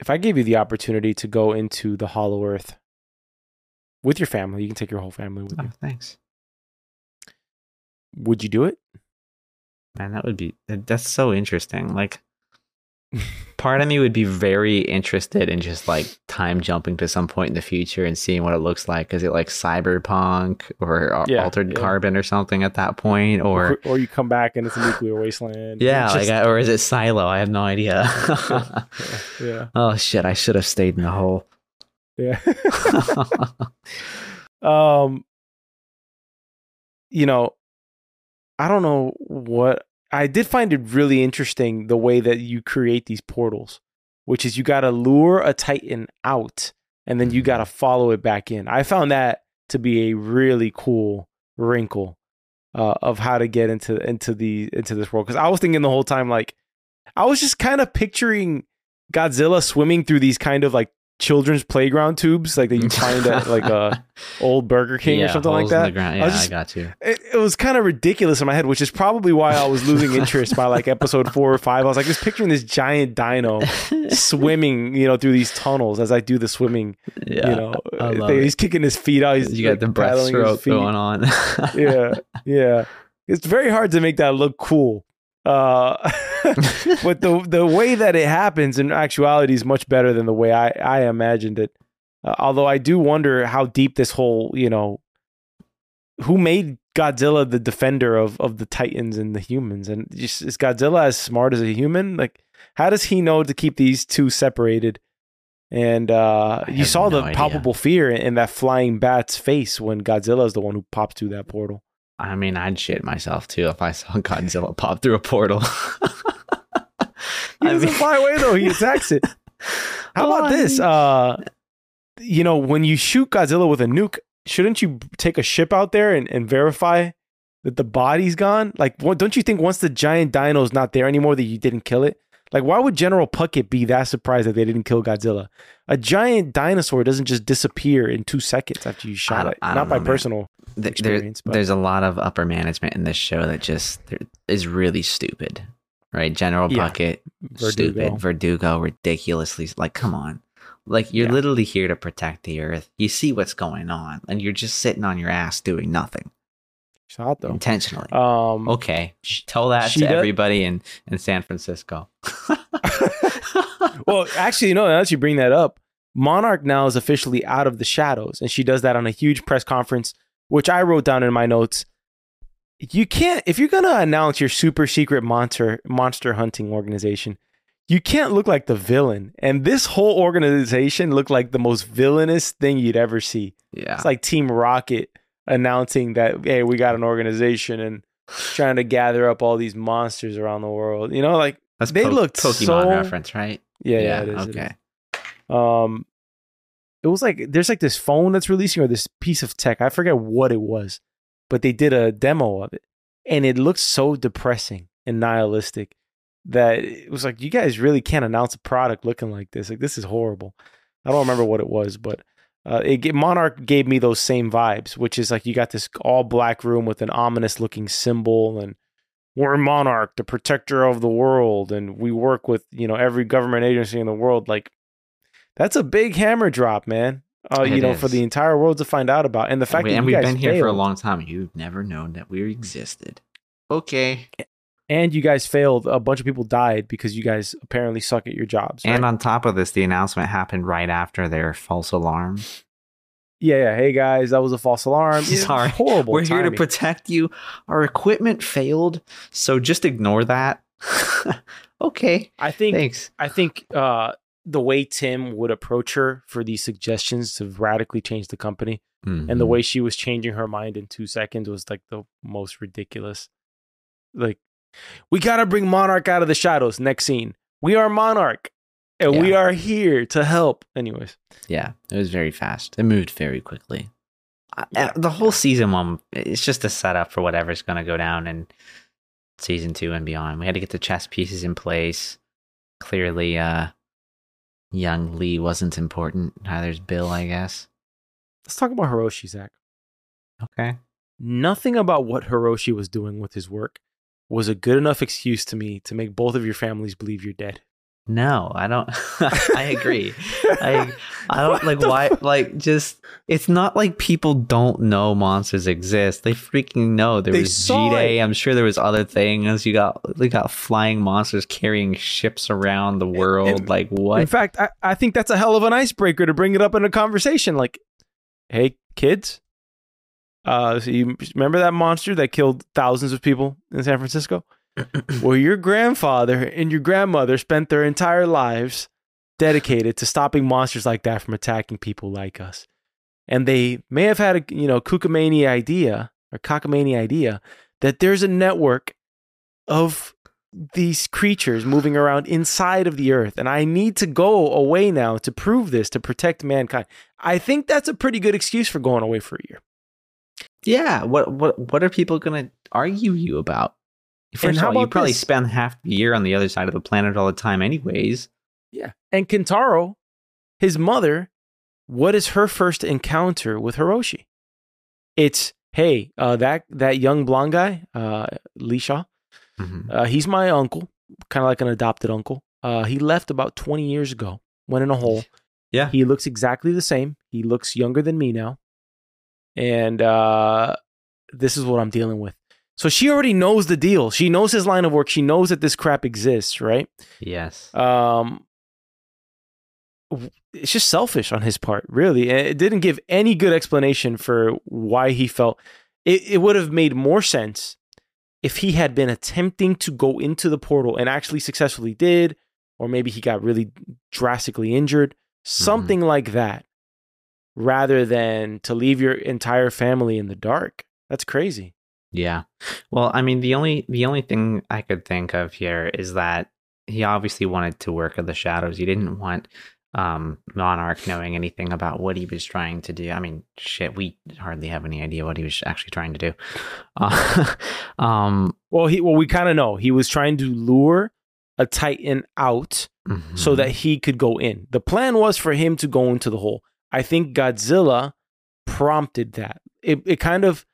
A: If I gave you the opportunity to go into the Hollow Earth with your family, you can take your whole family with
B: Oh,
A: you.
B: thanks.
A: Would you do it?
B: Man, that would be that's so interesting. Like part of me would be very interested in just like time jumping to some point in the future and seeing what it looks like. Is it like cyberpunk or
A: Yeah,
B: altered
A: yeah.
B: carbon or something at that point? Or
A: or you come back and it's a nuclear wasteland.
B: yeah,
A: It's
B: like
A: just-
B: or is it silo? I have no idea.
A: yeah, yeah,
B: oh shit, I should have stayed in the hole.
A: yeah. um, you know, I don't know what I did find it really interesting the way that you create these portals, which is you got to lure a Titan out and then you got to follow it back in. I found that to be a really cool wrinkle uh, of how to get into into the into this world because I was thinking the whole time like I was just kind of picturing Godzilla swimming through these kind of like children's playground tubes like that you find at like a old Burger King or something like that. I
B: Yeah, I,
A: just-
B: got you.
A: It, it was kind of ridiculous in my head, which is probably why I was losing interest by like episode four or five. I was like just picturing this giant dino swimming, you know, through these tunnels as I do the swimming.
B: yeah,
A: you know,
B: I uh,
A: thing.
B: it.
A: he's kicking his feet out. He's
B: you got the breaststroke going on.
A: yeah, yeah. It's very hard to make that look cool. Uh, but the the way that it happens in actuality is much better than the way I I imagined it. Uh, although I do wonder how deep this whole you know who made Godzilla the defender of of the Titans and the humans, and just, is Godzilla as smart as a human? Like, how does he know to keep these two separated? And uh, you saw
B: no
A: the
B: idea.
A: palpable fear in, in that flying bat's face when Godzilla is the one who pops through that portal.
B: I mean, I'd shit myself too if I saw Godzilla pop through a portal.
A: He doesn't
B: mean-
A: fly away though; he attacks it. How about this? Uh, you know, when you shoot Godzilla with a nuke, shouldn't you take a ship out there and, and verify that the body's gone? Like, what, don't you think once the giant dino's not there anymore, that you didn't kill it? Like, why would General Puckett be that surprised that they didn't kill Godzilla? A giant dinosaur doesn't just disappear in two seconds after you shot it. Not by
B: man.
A: personal.
B: Th- there- there's a lot of upper management in this show that just is really stupid, right? General
A: Yeah.
B: Puckett,
A: Verdugo.
B: stupid. Verdugo, ridiculously like, come on, Like you're
A: Yeah.
B: literally here to protect the earth. You see what's going on, and you're just sitting on your ass doing nothing
A: She's hot though.
B: intentionally.
A: Um,
B: okay, tell that to
A: does-
B: everybody in in San Francisco.
A: well, actually, you know, now that you bring that up, Monarch now is officially out of the shadows, and she does that on a huge press conference, which I wrote down in my notes. You can't if you're gonna announce your super secret monster monster hunting organization, you can't look like the villain. And this whole organization looked like the most villainous thing you'd ever see.
B: yeah,
A: It's like Team Rocket announcing that hey, we got an organization and trying to gather up all these monsters around the world. You know, like
B: That's
A: they
B: po-
A: looked
B: Pokemon
A: so-
B: reference, right?
A: yeah, yeah, it is, it is.
B: okay.
A: Um, it was like there's like this phone that's releasing or this piece of tech. I forget what it was, but they did a demo of it, and it looked so depressing and nihilistic that it was like you guys really can't announce a product looking like this. Like this is horrible. I don't remember what it was, but uh, it Monarch gave me those same vibes, which is like you got this all black room with an ominous looking symbol and. We're Monarch, the protector of the world, and we work with you know every government agency in the world. Like that's a big hammer drop, man. Uh, you know, for the entire world to find out about, and the
B: And,
A: fact
B: we,
A: that
B: and we've been here for a long time. You've never known that we existed. Okay.
A: and you guys failed. A bunch of people died because you guys apparently suck at your jobs.
B: And on top of this, the announcement happened right after their false alarm.
A: yeah, yeah. Hey guys, that was a false alarm.
B: Sorry.
A: horrible.
B: We're here to protect you. Our equipment failed, so just ignore that. okay.
A: I think.
B: Thanks.
A: I think uh, the way Tim would approach her for these suggestions to radically change the company, and
B: Mm-hmm.
A: the way she was changing her mind in two seconds was like the most ridiculous. Like, we gotta bring Monarch out of the shadows. Next scene, we are Monarch, and we are here to help. Anyways,
B: Yeah, it was very fast. It moved very quickly.
A: Yeah.
B: The whole season one, it's just a setup for whatever's going to go down in season two and beyond. We had to get the chess pieces in place. Clearly, uh, young Lee wasn't important. Neither's Bill, I guess.
A: let's talk about Hiroshi, Zach.
B: Okay.
A: Nothing about what Hiroshi was doing with his work was a good enough excuse to me to make both of your families believe you're dead.
B: No, I don't. I agree. I I don't like why like just it's not like people don't know monsters exist. They freaking know. There
A: They
B: was
A: saw
B: G Day.
A: it.
B: I'm sure there was other things. You got they got flying monsters carrying ships around the world.
A: and-
B: like what In
A: fact, I, I think that's a hell of an icebreaker to bring it up in a conversation. Like, hey, kids, uh, so you remember that monster that killed thousands of people in San Francisco? Well, your grandfather and your grandmother spent their entire lives dedicated to stopping monsters like that from attacking people like us. And they may have had a you know kookamania idea or cockamania idea that there's a network of these creatures moving around inside of the earth and i need to go away now to prove this to protect mankind i think that's a pretty good excuse for going away for a year
B: yeah. What what what are people gonna argue you about? First
A: And how
B: all, you probably
A: this?
B: spend half the year on the other side of the planet all the time, anyways.
A: yeah and Kentaro his mother what is her first encounter with hiroshi it's hey uh, that that young blonde guy uh, lee shaw
B: Mhm.
A: uh, he's my uncle kind of like an adopted uncle uh, he left about 20 years ago went in a hole
B: Yeah.
A: He looks exactly the same. He looks younger than me now. And uh, this is what I'm dealing with. So she already knows the deal. She knows his line of work. She knows that this crap exists, right?
B: Yes.
A: Um, it's just selfish on his part, really. And It didn't give any good explanation for why he felt. It, it would have made more sense if he had been attempting to go into the portal and actually successfully did, or maybe he got really drastically injured, something like that, rather than to leave your entire family in the dark. That's crazy.
B: Yeah. Well, I mean, the only the only thing I could think of here is that he obviously wanted to work in the shadows. He didn't want um Monarch knowing anything about what he was trying to do. I mean, shit, we hardly have any idea what he was actually trying to do. Uh, um
A: Well, he well we kind of know he was trying to lure a Titan out so
B: mhm.
A: that he could go in. The plan was for him to go into the hole. I think Godzilla prompted that. It it kind of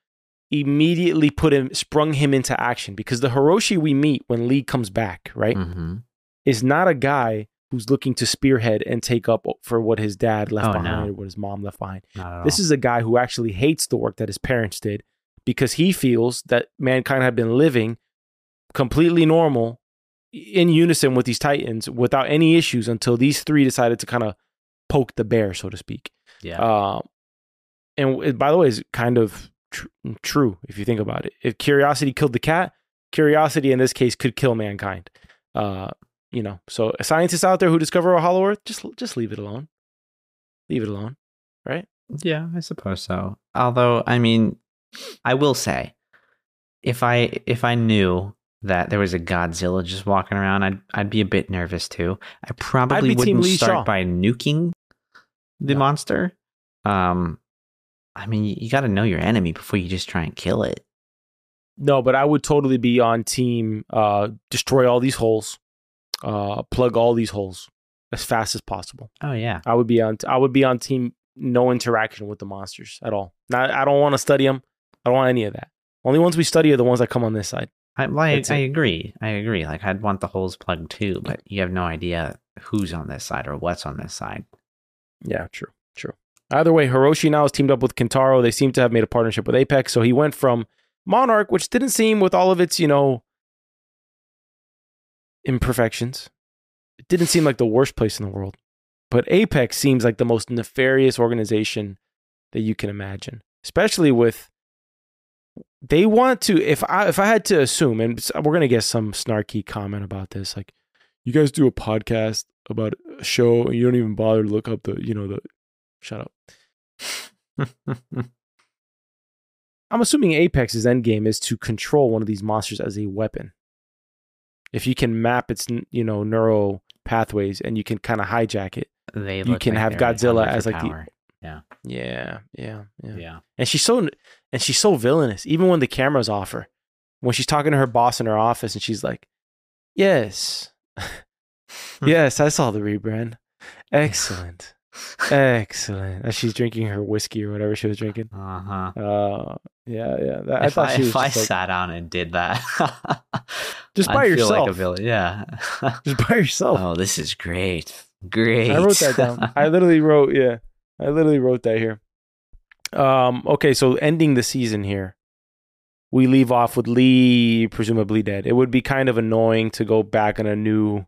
A: immediately put him sprung him into action because the Hiroshi we meet when Lee comes back, right,
B: Mhm.
A: is not a guy who's looking to spearhead and take up for what his dad left
B: Oh,
A: behind
B: no.
A: or what his mom left behind. This
B: all.
A: is a guy who actually hates the work that his parents did because he feels that mankind had been living completely normal in unison with these titans without any issues until these three decided to kind of poke the bear, so to speak.
B: yeah.
A: Uh, and it, by the way, is kind of tr- true if you think about it. If curiosity killed the cat, curiosity in this case could kill mankind. Uh, you know, so scientists out there who discover a hollow Earth, just just leave it alone. Leave it alone, right?
B: Yeah, I suppose so. Although, I mean, I will say, if I if I knew that there was a Godzilla just walking around, I'd I'd be a bit nervous too. I probably wouldn't start
A: Shaw.
B: by nuking the
A: No.
B: monster. Um, I mean, you, you got to know your enemy before you just try and kill it.
A: No, but I would totally be on team. Uh, destroy all these holes. Uh, plug all these holes as fast as possible.
B: Oh yeah,
A: I would be on. I would be on team. No interaction with the monsters at all. Not. I don't want to study them. I don't want any of that. Only ones we study are the ones that come on this side.
B: I well, I, I agree. I agree. Like I'd want the holes plugged too, but you have no idea who's on this side or what's on this side.
A: Yeah, true, true. Either way, Hiroshi now is teamed up with Kentaro. They seem to have made a partnership with Apex. So he went from Monarch, which didn't seem with all of its, you know, imperfections. It didn't seem like the worst place in the world. But Apex seems like the most nefarious organization that you can imagine. Especially with they want to if I if I had to assume, and we're gonna get some snarky comment about this, like you guys do a podcast about a show and you don't even bother to look up the you know the shut up. I'm assuming apex's end game is to control one of these monsters as a weapon. If you can map its you know neural pathways and you can kind of hijack it
B: they
A: You can
B: like
A: have Godzilla as, like, the-
B: power.
A: yeah. Yeah yeah
B: yeah.
A: and she's so and she's so villainous even when the camera's off her. When she's talking to her boss in her office and she's like yes. Yes i saw the rebrand. Excellent excellent as she's drinking her whiskey or whatever she was drinking
B: Uh huh.
A: uh yeah yeah that, i
B: If
A: thought
B: I,
A: she was
B: if I
A: like,
B: sat down and did that,
A: Just by
B: I'd feel like
A: yourself.
B: villain. Yeah.
A: just by yourself
B: oh, this is great. Great.
A: I wrote that down. I literally wrote, yeah, I literally wrote that here. Um, okay, so ending the season here, we leave off with Lee presumably dead. It would be kind of annoying to go back on a new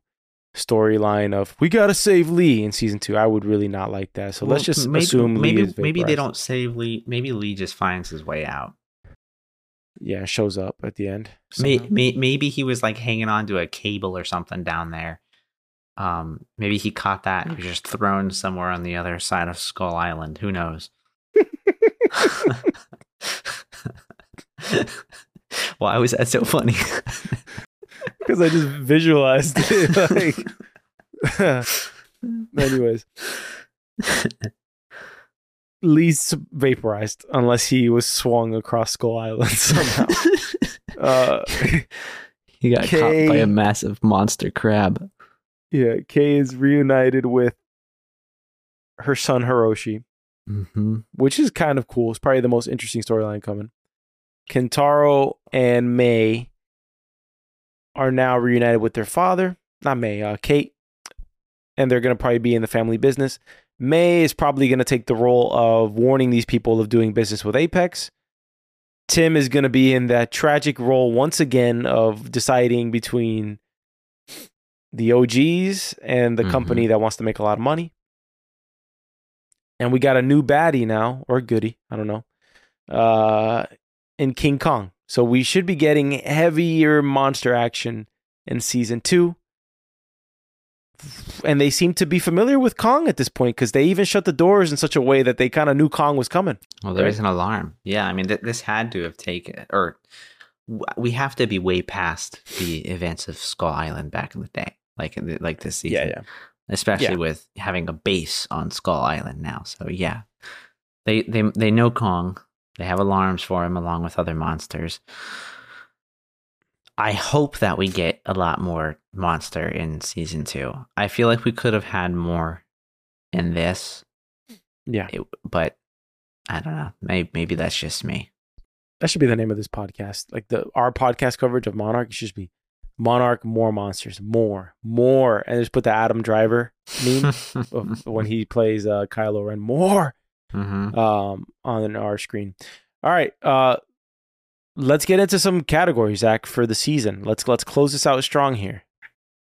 A: storyline of we gotta save Lee in season two. I would really not like that. So let's just
B: maybe,
A: assume
B: maybe
A: Lee is
B: maybe they don't save Lee. Maybe Lee just finds his way out.
A: Yeah, shows up at the end.
B: May, may, maybe he was like hanging onto a cable or something down there. Um, maybe he caught that and was just thrown somewhere on the other side of Skull Island. Who knows? Why was that so funny?
A: because I just visualized it. Like, anyways, Lee's vaporized unless he was swung across Skull Island somehow. uh,
B: he got
A: caught by a
B: massive monster crab.
A: yeah, Kay is reunited with her son Hiroshi,
B: Mm-hmm.
A: which is kind of cool. It's probably the most interesting storyline coming. Kentaro and May are now reunited with their father, not May, uh, Kate, and they're going to probably be in the family business. May is probably going to take the role of warning these people of doing business with Apex. Tim is going to be in that tragic role once again of deciding between the OGs and the
B: Mhm.
A: company that wants to make a lot of money. And we got a new baddie now, or goodie, I don't know, uh, in King Kong. So we should be getting heavier monster action in season two. And they seem to be familiar with Kong at this point because they even shut the doors in such a way that they kind of knew Kong was coming.
B: Well, there
A: Right.
B: is an alarm. Yeah, I mean, th- this had to have taken, or we have to be way past the events of Skull Island back in the day, like like this season. especially
A: Yeah.
B: with having a base on Skull Island now. So yeah, they they they know Kong. They have alarms for him along with other monsters. I hope that we get a lot more monster in season two. I feel like we could have had more in this,
A: Yeah.
B: it, but I don't know. Maybe, maybe that's just me.
A: That should be the name of this podcast. Like the our podcast coverage of Monarch should just be Monarch, more monsters, more, more, and just put the Adam Driver meme of when he plays uh, Kylo Ren, more
B: hmm
A: um, on our screen. All right, uh, let's get into some categories, Zach, for the season. Let's let's close this out strong here.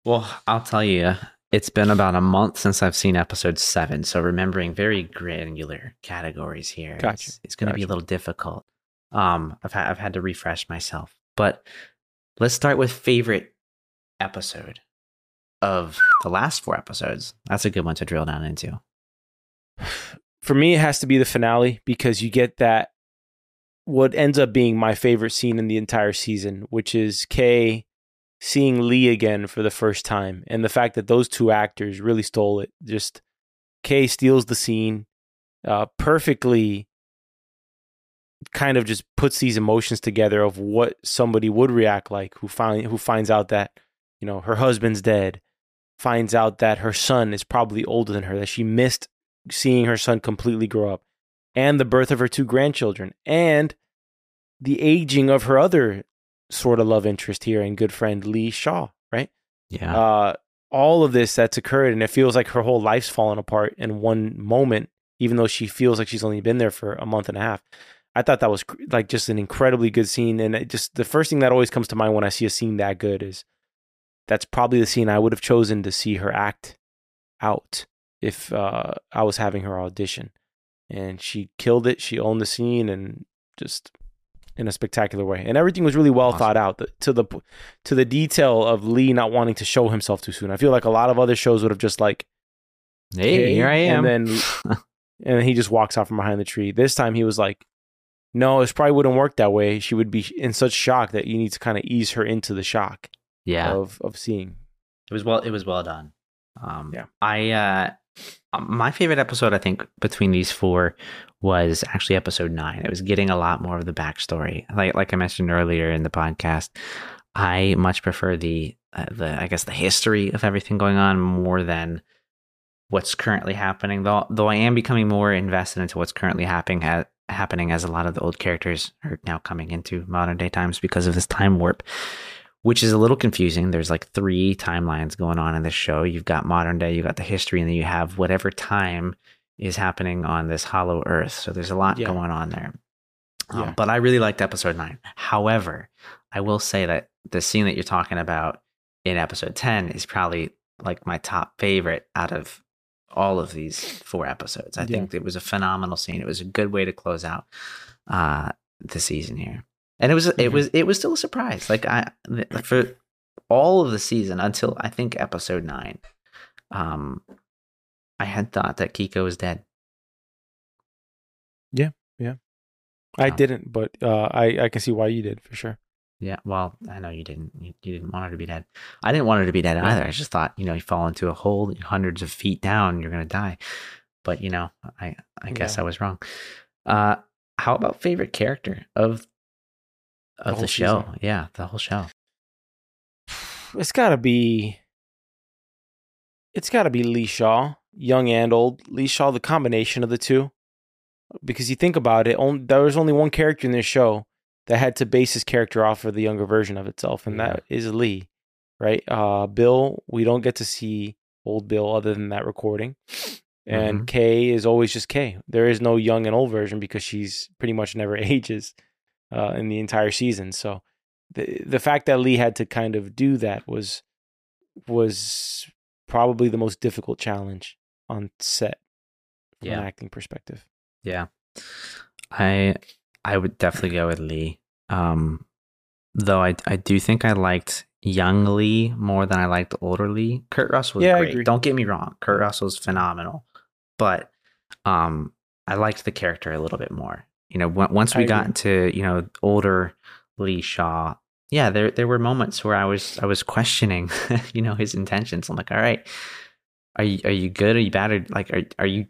B: Well, I'll tell you, it's been about a month since I've seen episode seven, so remembering very granular categories here,
A: Gotcha.
B: it's, it's going to be a little difficult. Um, I've had I've had to refresh myself, but let's start with favorite episode of the last four episodes. That's a good one to drill down into.
A: For me, it has to be the finale because you get that what ends up being my favorite scene in the entire season, which is Kay seeing Lee again for the first time, and the fact that those two actors really stole it. Just Kay steals the scene uh, perfectly. Kind of just puts these emotions together of what somebody would react like who find who finds out that you know her husband's dead, finds out that her son is probably older than her, that she missed seeing her son completely grow up, and the birth of her two grandchildren, and the aging of her other sort of love interest here and good friend Lee Shaw, right?
B: Yeah,
A: Uh, all of this that's occurred, and it feels like her whole life's fallen apart in one moment, even though she feels like she's only been there for a month and a half. I thought that was like just an incredibly good scene, and it just the first thing that always comes to mind when I see a scene that good is that's probably the scene I would have chosen to see her act out if uh, I was having her audition, and she killed it. She owned the scene, and just in a spectacular way, and everything was really well
B: Awesome.
A: thought out to the to the detail of Lee not wanting to show himself too soon. I feel like a lot of other shows would have just like
B: hey,
A: "Okay,"
B: here I am.
A: and then and then he just walks out from behind the tree. This time he was like, "No, this probably wouldn't work that way." She would be in such shock that you need to kind of ease her into the shock
B: yeah,
A: of of seeing.
B: It was well. It was well done. Um,
A: Yeah.
B: I uh, my favorite episode, I think, between these four was actually episode nine. It was getting a lot more of the backstory. Like like I mentioned earlier in the podcast, I much prefer the uh, the I guess the history of everything going on more than what's currently happening. Though though I am becoming more invested into what's currently happening ha- happening as a lot of the old characters are now coming into modern day times because of this time warp which is a little confusing. There's like three timelines going on in this show. You've got modern day, you've got the history, and then you have whatever time is happening on this hollow earth. So there's a lot
A: Yeah.
B: going on there. Um,
A: Yeah.
B: but I really liked episode nine. However, I will say that the scene that you're talking about in episode 10 is probably like my top favorite out of all of these four episodes. I
A: Yeah.
B: think it was a phenomenal scene. It was a good way to close out uh, the season here and it was it
A: Mhm.
B: was it was still a surprise. Like i for all of the season until i think episode 9 um i had thought that Keiko was dead.
A: Yeah, yeah, I
B: Um,
A: didn't, but uh, I I can see why you did for sure.
B: yeah well i know you didn't you, you didn't want her to be dead. I didn't want her to be dead either. I just thought you know you fall into a hole hundreds of feet down you're gonna die. But you know i i guess
A: Yeah.
B: i was wrong. Uh how about favorite character of of the,
A: whole
B: show
A: season.
B: yeah the whole show
A: It's got to be. It's got to be Lee Shaw, young and old. Lee Shaw, the combination of the two. Because you think about it, on, there was only one character in this show that had to base his character off of the younger version of itself, and that is Lee, right? Uh, Bill, we don't get to see old Bill other than that recording. And
B: Mhm.
A: Kay is always just Kay. There is no young and old version because she's pretty much never ages uh, in the entire season. So the the fact that Lee had to kind of do that was was probably the most difficult challenge on set from
B: Yeah.
A: an acting perspective.
B: Yeah. I I would definitely go with Lee. Um though I I do think I liked young Lee more than I liked older Lee. Kurt Russell was
A: Yeah,
B: great. Don't get me wrong. Kurt Russell's phenomenal. But um I liked the character a little bit more. You know, once we got into, you know, older Lee Shaw, yeah, there there were moments where I was I was questioning, you know, his intentions. I'm like, all right, are you are you good? Are you bad? Or like are are you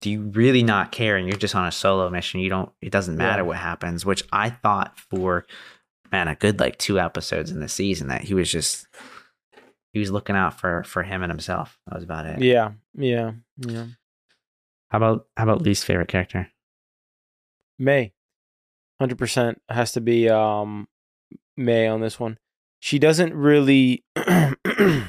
B: do you really not care and you're just on a solo mission? You don't it doesn't matter
A: Yeah.
B: what happens, which I thought for man, a good like two episodes in the season that he was just he was looking out for for him and himself. That was about it.
A: Yeah, yeah, yeah.
B: How about how about least favorite character?
A: May, hundred percent has to be um May on this one. she doesn't really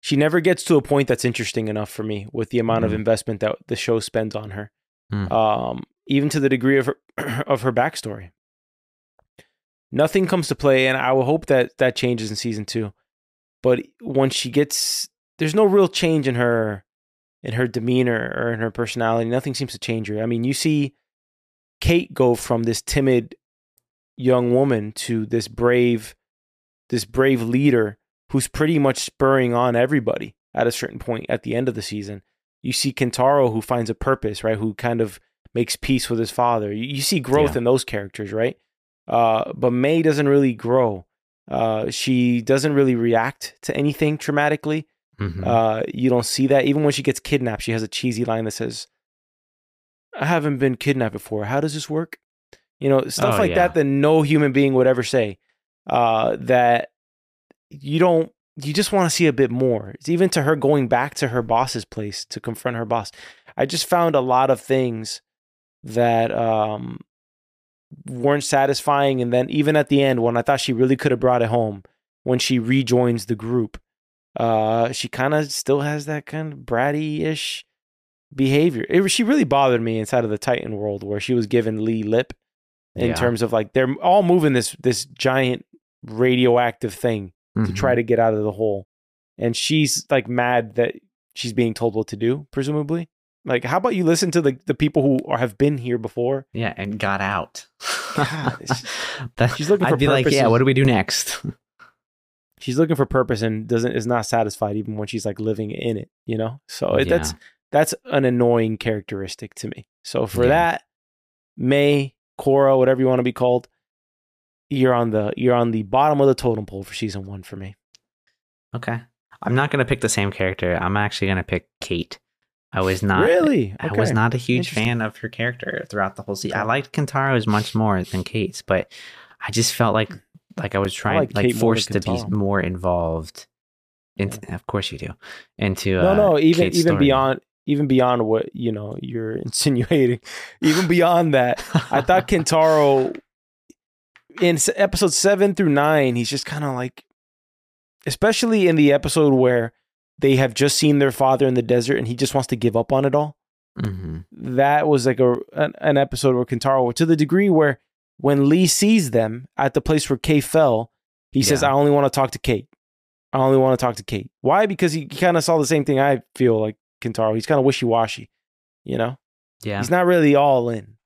A: she never gets to a point that's interesting enough for me with the amount of
B: Mhm.
A: investment that the show spends on her.
B: Mm.
A: Um, even to the degree of her of her backstory. Nothing comes to play, and I will hope that that changes in season two. But when she gets, there's no real change in her, in her demeanor or in her personality. Nothing seems to change her. I mean, you see Kate go from this timid young woman to this brave, this brave leader who's pretty much spurring on everybody at a certain point at the end of the season. You see Kentaro who finds a purpose, right? Who kind of makes peace with his father. You, you see growth
B: Yeah.
A: in those characters, right? Uh, but May doesn't really grow. Uh, she doesn't really react to anything traumatically.
B: Mhm.
A: Uh, you don't see that. Even when she gets kidnapped, she has a cheesy line that says, I haven't been kidnapped before. How does this work? You know, stuff
B: Oh,
A: like
B: yeah.
A: that that no human being would ever say. Uh, that you don't, you just want to see a bit more. It's even to her going back to her boss's place to confront her boss. I just found a lot of things that um, weren't satisfying. And then even at the end, when I thought she really could have brought it home, when she rejoins the group, uh, she kind of still has that kind of bratty ish behavior. It, she really bothered me inside of the Titan world where she was given Lee lip in
B: Yeah.
A: terms of like they're all moving this this giant radioactive thing to
B: Mhm.
A: try to get out of the hole, and she's like mad that she's being told what to do, presumably. Like, how about you listen to the, the people who are, have been here before?
B: Yeah, and got out.
A: God,
B: That-
A: she's looking for
B: I'd be like, yeah, what do we do next?
A: She's looking for purpose and doesn't is not satisfied even when she's like living in it, you know. So it,
B: Yeah.
A: that's that's an annoying characteristic to me. So for
B: Yeah.
A: that, May Cora, whatever you want to be called, you're on the you're on the bottom of the totem pole for season one for me.
B: Okay. I'm not gonna pick the same character. I'm actually gonna pick Kate. I was not
A: really?
B: I was not a huge fan of her character throughout the whole season. I
A: Okay.
B: liked Kentaro's much more than Kate's, but I just felt like like I was trying
A: like
B: like,
A: than
B: forced to be more involved. Into, Of course you do. Into
A: no,
B: uh,
A: no, even
B: Kate's
A: even
B: story.
A: beyond even beyond what you know you're insinuating, even beyond that, I thought Kentaro in episode seven through nine, he's just kind of like, especially in the episode where they have just seen their father in the desert and he just wants to give up on it all.
B: Mhm.
A: That was like a an, an episode where Kentaro, to the degree where when Lee sees them at the place where Kay fell, he says, "I only want to talk to Kate. I only want to talk to Kate." Why? Because he, kind of saw the same thing I feel like Kentaro. He's kind of wishy washy, you know.
B: Yeah.
A: He's not really all in.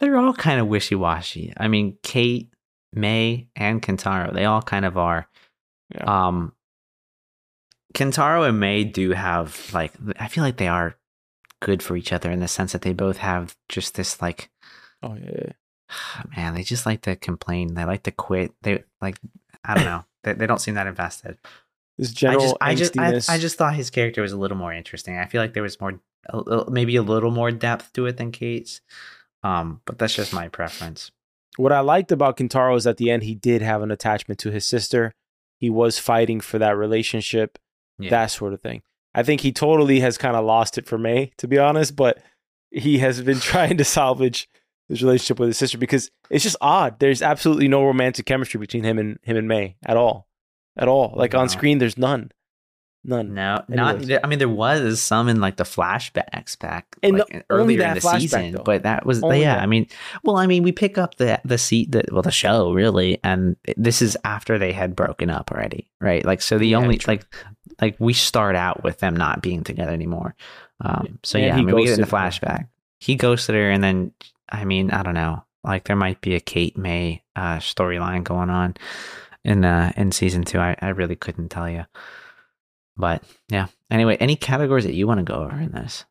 B: They're all kind of wishy washy. I mean, Kate, May, and Kentaro, they all kind of are.
A: Yeah.
B: Um, Kentaro and May do have like I feel like they are good for each other in the sense that they both have just this like
A: Oh yeah, yeah.
B: man, they just like to complain. They like to quit. They like I don't know. they, they don't seem that invested.
A: This general
B: I just I just I. I just thought his character was a little more interesting. I feel like there was more maybe a little more depth to it than Kate's. Um, but that's just my preference.
A: what I liked about Kentaro is at the end he did have an attachment to his sister. He was fighting for that relationship,
B: Yeah.
A: that sort of thing. I think he totally has kind of lost it for May, to be honest, but he has been trying to salvage his relationship with his sister because it's just odd. There's absolutely no romantic chemistry between him and him and May at all. At all. Like
B: No.
A: on screen there's none. None.
B: No,
A: Anyways.
B: not. I mean, there was some in like the flashbacks back
A: In
B: like,
A: the-
B: earlier in the season,
A: though.
B: but that was
A: Only
B: yeah.
A: that.
B: I mean, well, I mean, we pick up the the seat that well the show really, and this is after they had broken up already, right? Like, so the
A: Yeah,
B: only
A: true.
B: like like we start out with them not being together anymore. Um, so
A: And
B: yeah, I
A: he
B: mean, we get in the
A: ghosted her.
B: flashback. He ghosted her, and then I mean, I don't know, like there might be a Kate May uh, storyline going on in uh in season two. I I really couldn't tell you. But yeah. Anyway, any categories that you want to go over in this?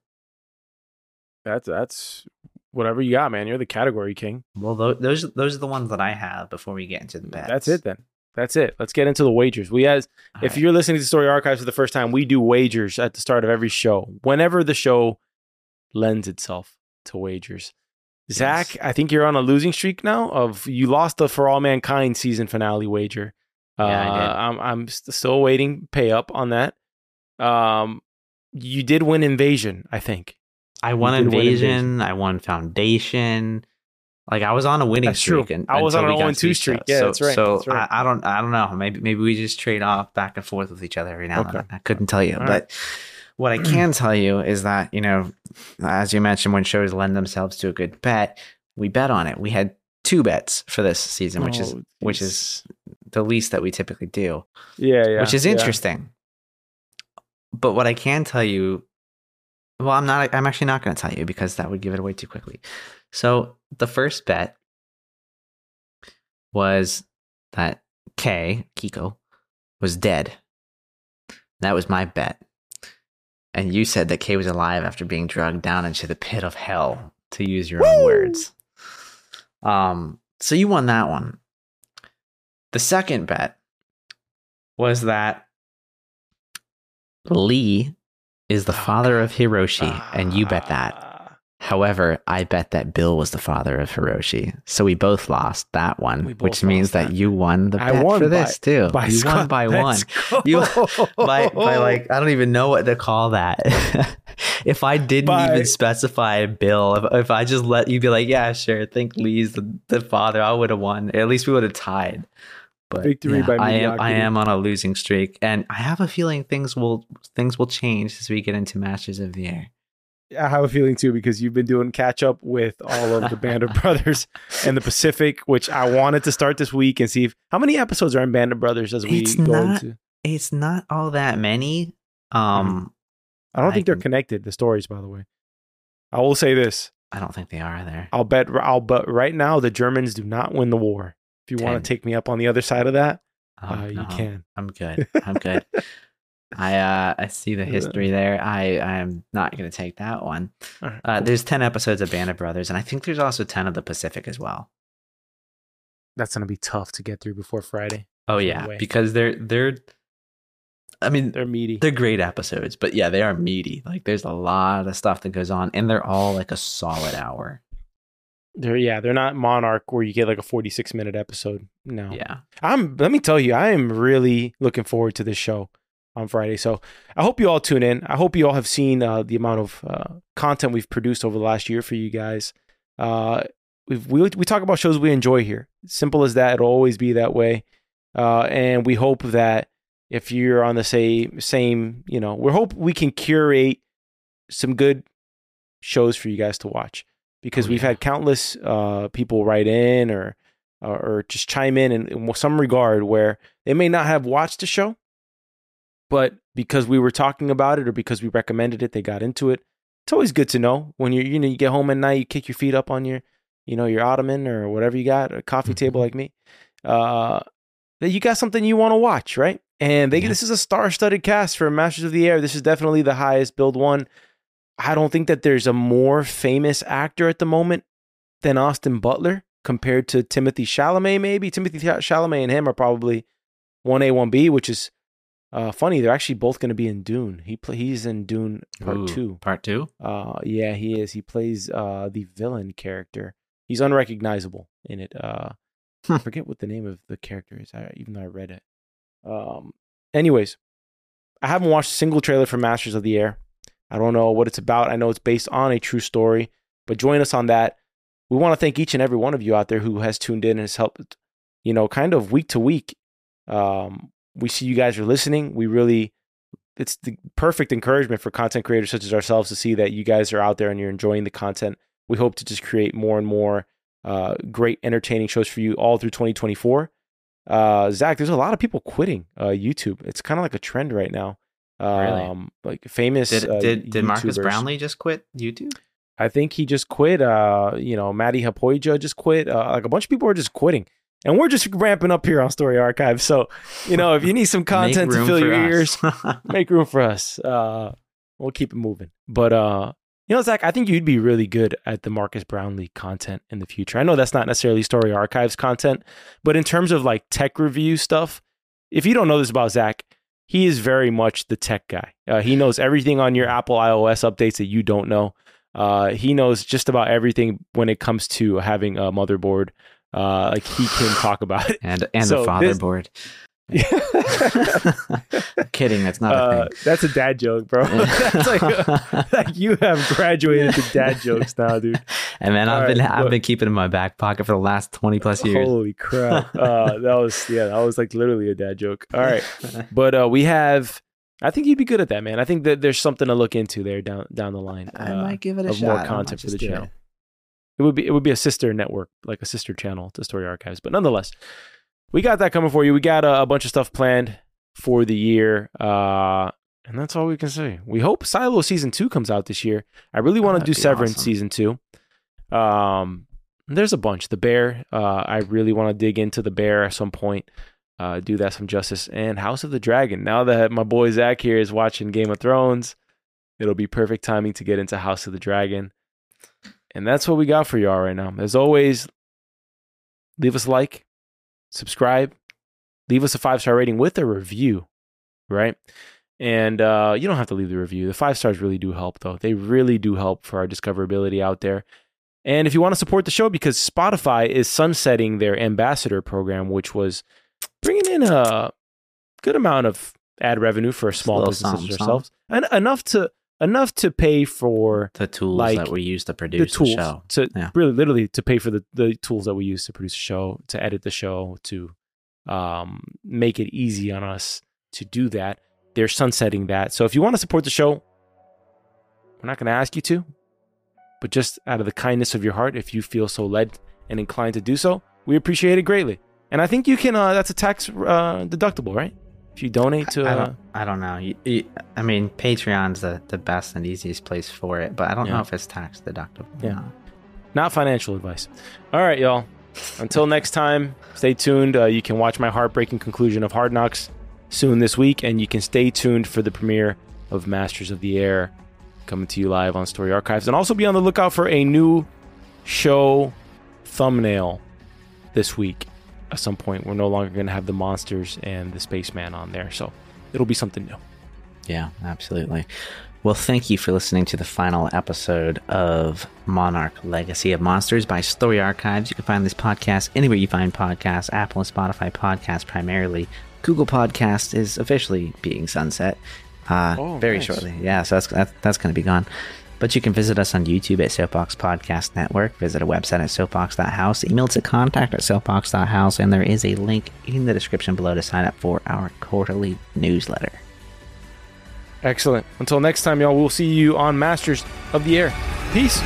A: That's that's whatever you got, man. You're the category king.
B: Well, tho- those those are the ones that I have before we get into the bets.
A: That's it then. That's it. Let's get into the wagers. We as
B: All
A: if
B: right.
A: you're listening to Story Archives for the first time, we do wagers at the start of every show. Whenever the show lends itself to wagers. Zach, I think you're on a losing streak now. Of you lost the For All Mankind season finale wager.
B: Yeah, I did.
A: Uh, I'm I'm still waiting pay up on that. Um, you did win Invasion, I think.
B: I won Invasion.
A: Invasion.
B: I won Foundation. Like I was on a winning
A: That's true.
B: streak, and
A: I was on
B: we
A: an
B: got
A: 0-2
B: to
A: streak. Yeah,
B: so,
A: that's right.
B: So
A: That's right.
B: I, I don't, I don't know. Maybe, maybe we just trade off back and forth with each other every now and then. I couldn't tell you,
A: All
B: but what I can tell you is that you know, as you mentioned, when shows lend themselves to a good bet, we bet on it. We had two bets for this season, which is
A: Oh,
B: which is the least that we typically do,
A: yeah, yeah,
B: which is
A: yeah.
B: interesting. But what I can tell you, well, I'm not. I'm actually not going to tell you because that would give it away too quickly. So the first bet was that K Keiko was dead. That was my bet. And you said that K was alive after being drugged down into the pit of hell, to use your own words. Um, so you won that one. The second bet was that Lee is the father of Hiroshi, and you bet that. However, I bet that Bill was the father of Hiroshi. So we both lost that one,
A: both
B: which means that
A: that.
B: you won the
A: I
B: bet
A: won
B: for
A: by-
B: this too.
A: by
B: you won by one.
A: Let's.
B: You- By, by like I don't even know what to call that. if I didn't
A: By-
B: even specify Bill, if, if I just let you be like, yeah, sure, I think Lee's the, the father, I would have won. At least we would have tied. But
A: Victory
B: yeah,
A: by
B: I am I am on a losing streak, and I have a feeling things will things will change as we get into Masters of the Air.
A: I have a feeling too because you've been doing catch up with all of the Band of Brothers and the Pacific, which I wanted to start this week and see if how many episodes are in Band of Brothers as we
B: It's
A: go
B: not-
A: into.
B: It's not all that many. Um,
A: I don't
B: I
A: think they're connected. The stories, by the way. I will say this:
B: I don't think they are either.
A: I'll bet. I'll bet right now the Germans do not win the war. If you want to take me up on the other side of that,
B: Oh,
A: uh, you can.
B: I'm good. I'm good. I uh I see the history there. I I'm not gonna take that one.
A: Right,
B: Uh,
A: cool.
B: there's ten episodes of Band of Brothers, and I think there's also ten of the Pacific as well.
A: That's gonna be tough to get through before Friday.
B: Oh yeah,
A: way.
B: because they're they're. I mean,
A: They're meaty.
B: they're great episodes, but yeah, they are meaty. Like there's a lot of stuff that goes on, and they're all like a solid hour.
A: They're yeah. They're not Monarch where you get like a forty-six minute episode. No.
B: Yeah.
A: I'm let me tell you, I am really looking forward to this show on Friday. So I hope you all tune in. I hope you all have seen uh, the amount of uh, content we've produced over the last year for you guys. Uh, we've, we we talk about shows we enjoy here. Simple as that. It'll always be that way. Uh, and we hope that if you're on the same same, you know, we hope we can curate some good shows for you guys to watch because
B: Oh,
A: we've
B: yeah.
A: had countless uh, people write in or or, or just chime in, in in some regard where they may not have watched the show, but because we were talking about it or because we recommended it, they got into it. It's always good to know when you you know you get home at night, you kick your feet up on your you know your ottoman or whatever you got, a coffee
B: Mhm.
A: table like me, uh, that you got something you want to watch, right? And they
B: Yeah.
A: this is a star-studded cast for Masters of the Air. This is definitely the highest build one. I don't think that there's a more famous actor at the moment than Austin Butler compared to Timothée Chalamet. Maybe Timothée Chalamet and him are probably one A, one B, which is uh, funny. They're actually both going to be in Dune. He play, he's in Dune Part
B: Ooh,
A: Two.
B: Part two.
A: Uh, yeah, he is. He plays uh the villain character. He's unrecognizable in it. Uh, I forget what the name of the character is. I, even though I read it. Um. Anyways, I haven't watched a single trailer for Masters of the Air. I don't know what it's about. I know it's based on a true story, but join us on that. We want to thank each and every one of you out there who has tuned in and has helped, you know, kind of week to week. Um, we see you guys are listening. We really, it's the perfect encouragement for content creators such as ourselves to see that you guys are out there and you're enjoying the content. We hope to just create more and more uh, great, entertaining shows for you all through 2024. Uh, Zach, there's a lot of people quitting uh, YouTube. It's kind of like a trend right now.
B: Really?
A: Um, like famous.
B: Did
A: uh,
B: did did
A: Marques
B: Brownlee just quit YouTube?
A: I think he just quit. Uh, you know, Matti Haapoja just quit. Uh, like a bunch of people are just quitting, and we're just ramping up here on Story Archive. So, you know, if you need some content to fill your
B: us.
A: ears, make room for us. Uh, we'll keep it moving. But uh, you know, Zach, I think you'd be really good at the Marques Brownlee content in the future. I know that's not necessarily Story Archives content, but in terms of like tech review stuff, if you don't know this about Zach, he is very much the tech guy. Uh, he knows everything on your Apple iOS updates that you don't know. Uh, he knows just about everything when it comes to having a motherboard. Uh, like he can talk about it.
B: and and
A: So
B: the
A: this-
B: fatherboard. Kidding, that's not a
A: Uh,
B: thing.
A: that's a dad joke, bro. that's like, like you have graduated to dad jokes now, dude.
B: And man, I've
A: All
B: been
A: right,
B: I've
A: look.
B: been keeping in my back pocket for the last twenty plus years.
A: Holy crap! Uh, that was yeah, that was like literally a dad joke. All right, but uh, we have. I think you'd be good at that, man. I think that there's something to look into there down down the line.
B: I
A: uh,
B: might give it a shot.
A: more content for the channel.
B: it.
A: It would be it would be a sister network, like a sister channel to Story Archives. But nonetheless, we got that coming for you. We got a, a bunch of stuff planned for the year, uh, and that's all we can say. We hope Silo season two comes out this year. I really want to
B: that'd
A: do Severance
B: awesome.
A: season two. Um, there's a bunch. The Bear. Uh, I really want to dig into the Bear at some point. Uh, do that some justice. And House of the Dragon. Now that my boy Zach here is watching Game of Thrones, it'll be perfect timing to get into House of the Dragon. And that's what we got for y'all right now. As always, leave us a like, subscribe, leave us a five star rating with a review, right? And uh, you don't have to leave the review. The five stars really do help, though. They really do help for our discoverability out there. And if you want to support the show, because Spotify is sunsetting their ambassador program, which was bringing in a good amount of ad revenue for small businesses
B: something,
A: ourselves, and enough to enough to pay for
B: The tools
A: Like,
B: that we use to produce the,
A: tools
B: show.
A: to
B: Yeah.
A: really literally to pay for the, the tools that we use to produce a show to edit the show to um, make it easy on us to do that they're sunsetting that so if you want to support the show we're not going to ask you to but just out of the kindness of your heart if you feel so led and inclined to do so we appreciate it greatly and i think you can uh, that's a tax uh, deductible right if you donate to
B: I
A: uh,
B: don't, I don't know. You, you, I mean, Patreon's the, the best and easiest place for it, but I don't
A: Yeah.
B: know if it's tax deductible.
A: Yeah.
B: not.
A: Not financial advice. All right, y'all. Until next time, stay tuned. Uh, you can watch my heartbreaking conclusion of Hard Knocks soon this week, and you can stay tuned for the premiere of Masters of the Air coming to you live on Story Archives. And also be on the lookout for a new show thumbnail this week. At some point, we're no longer going to have the monsters and the spaceman on there, so it'll be something new.
B: Yeah, absolutely. Well, thank you for listening to the final episode of Monarch Legacy of Monsters by Story Archives. You can find this podcast anywhere you find podcasts, Apple and Spotify podcasts primarily. Google Podcast is officially being sunset uh,
A: Oh,
B: very
A: nice.
B: shortly. Yeah, so that's, that's, that's going to be gone. But you can visit us on YouTube at Soapbox Podcast Network, visit our website at soapbox.house, email to contact at soapbox.house, and there is a link in the description below to sign up for our quarterly newsletter.
A: Excellent. Until next time, y'all, we'll see you on Masters of the Air. Peace.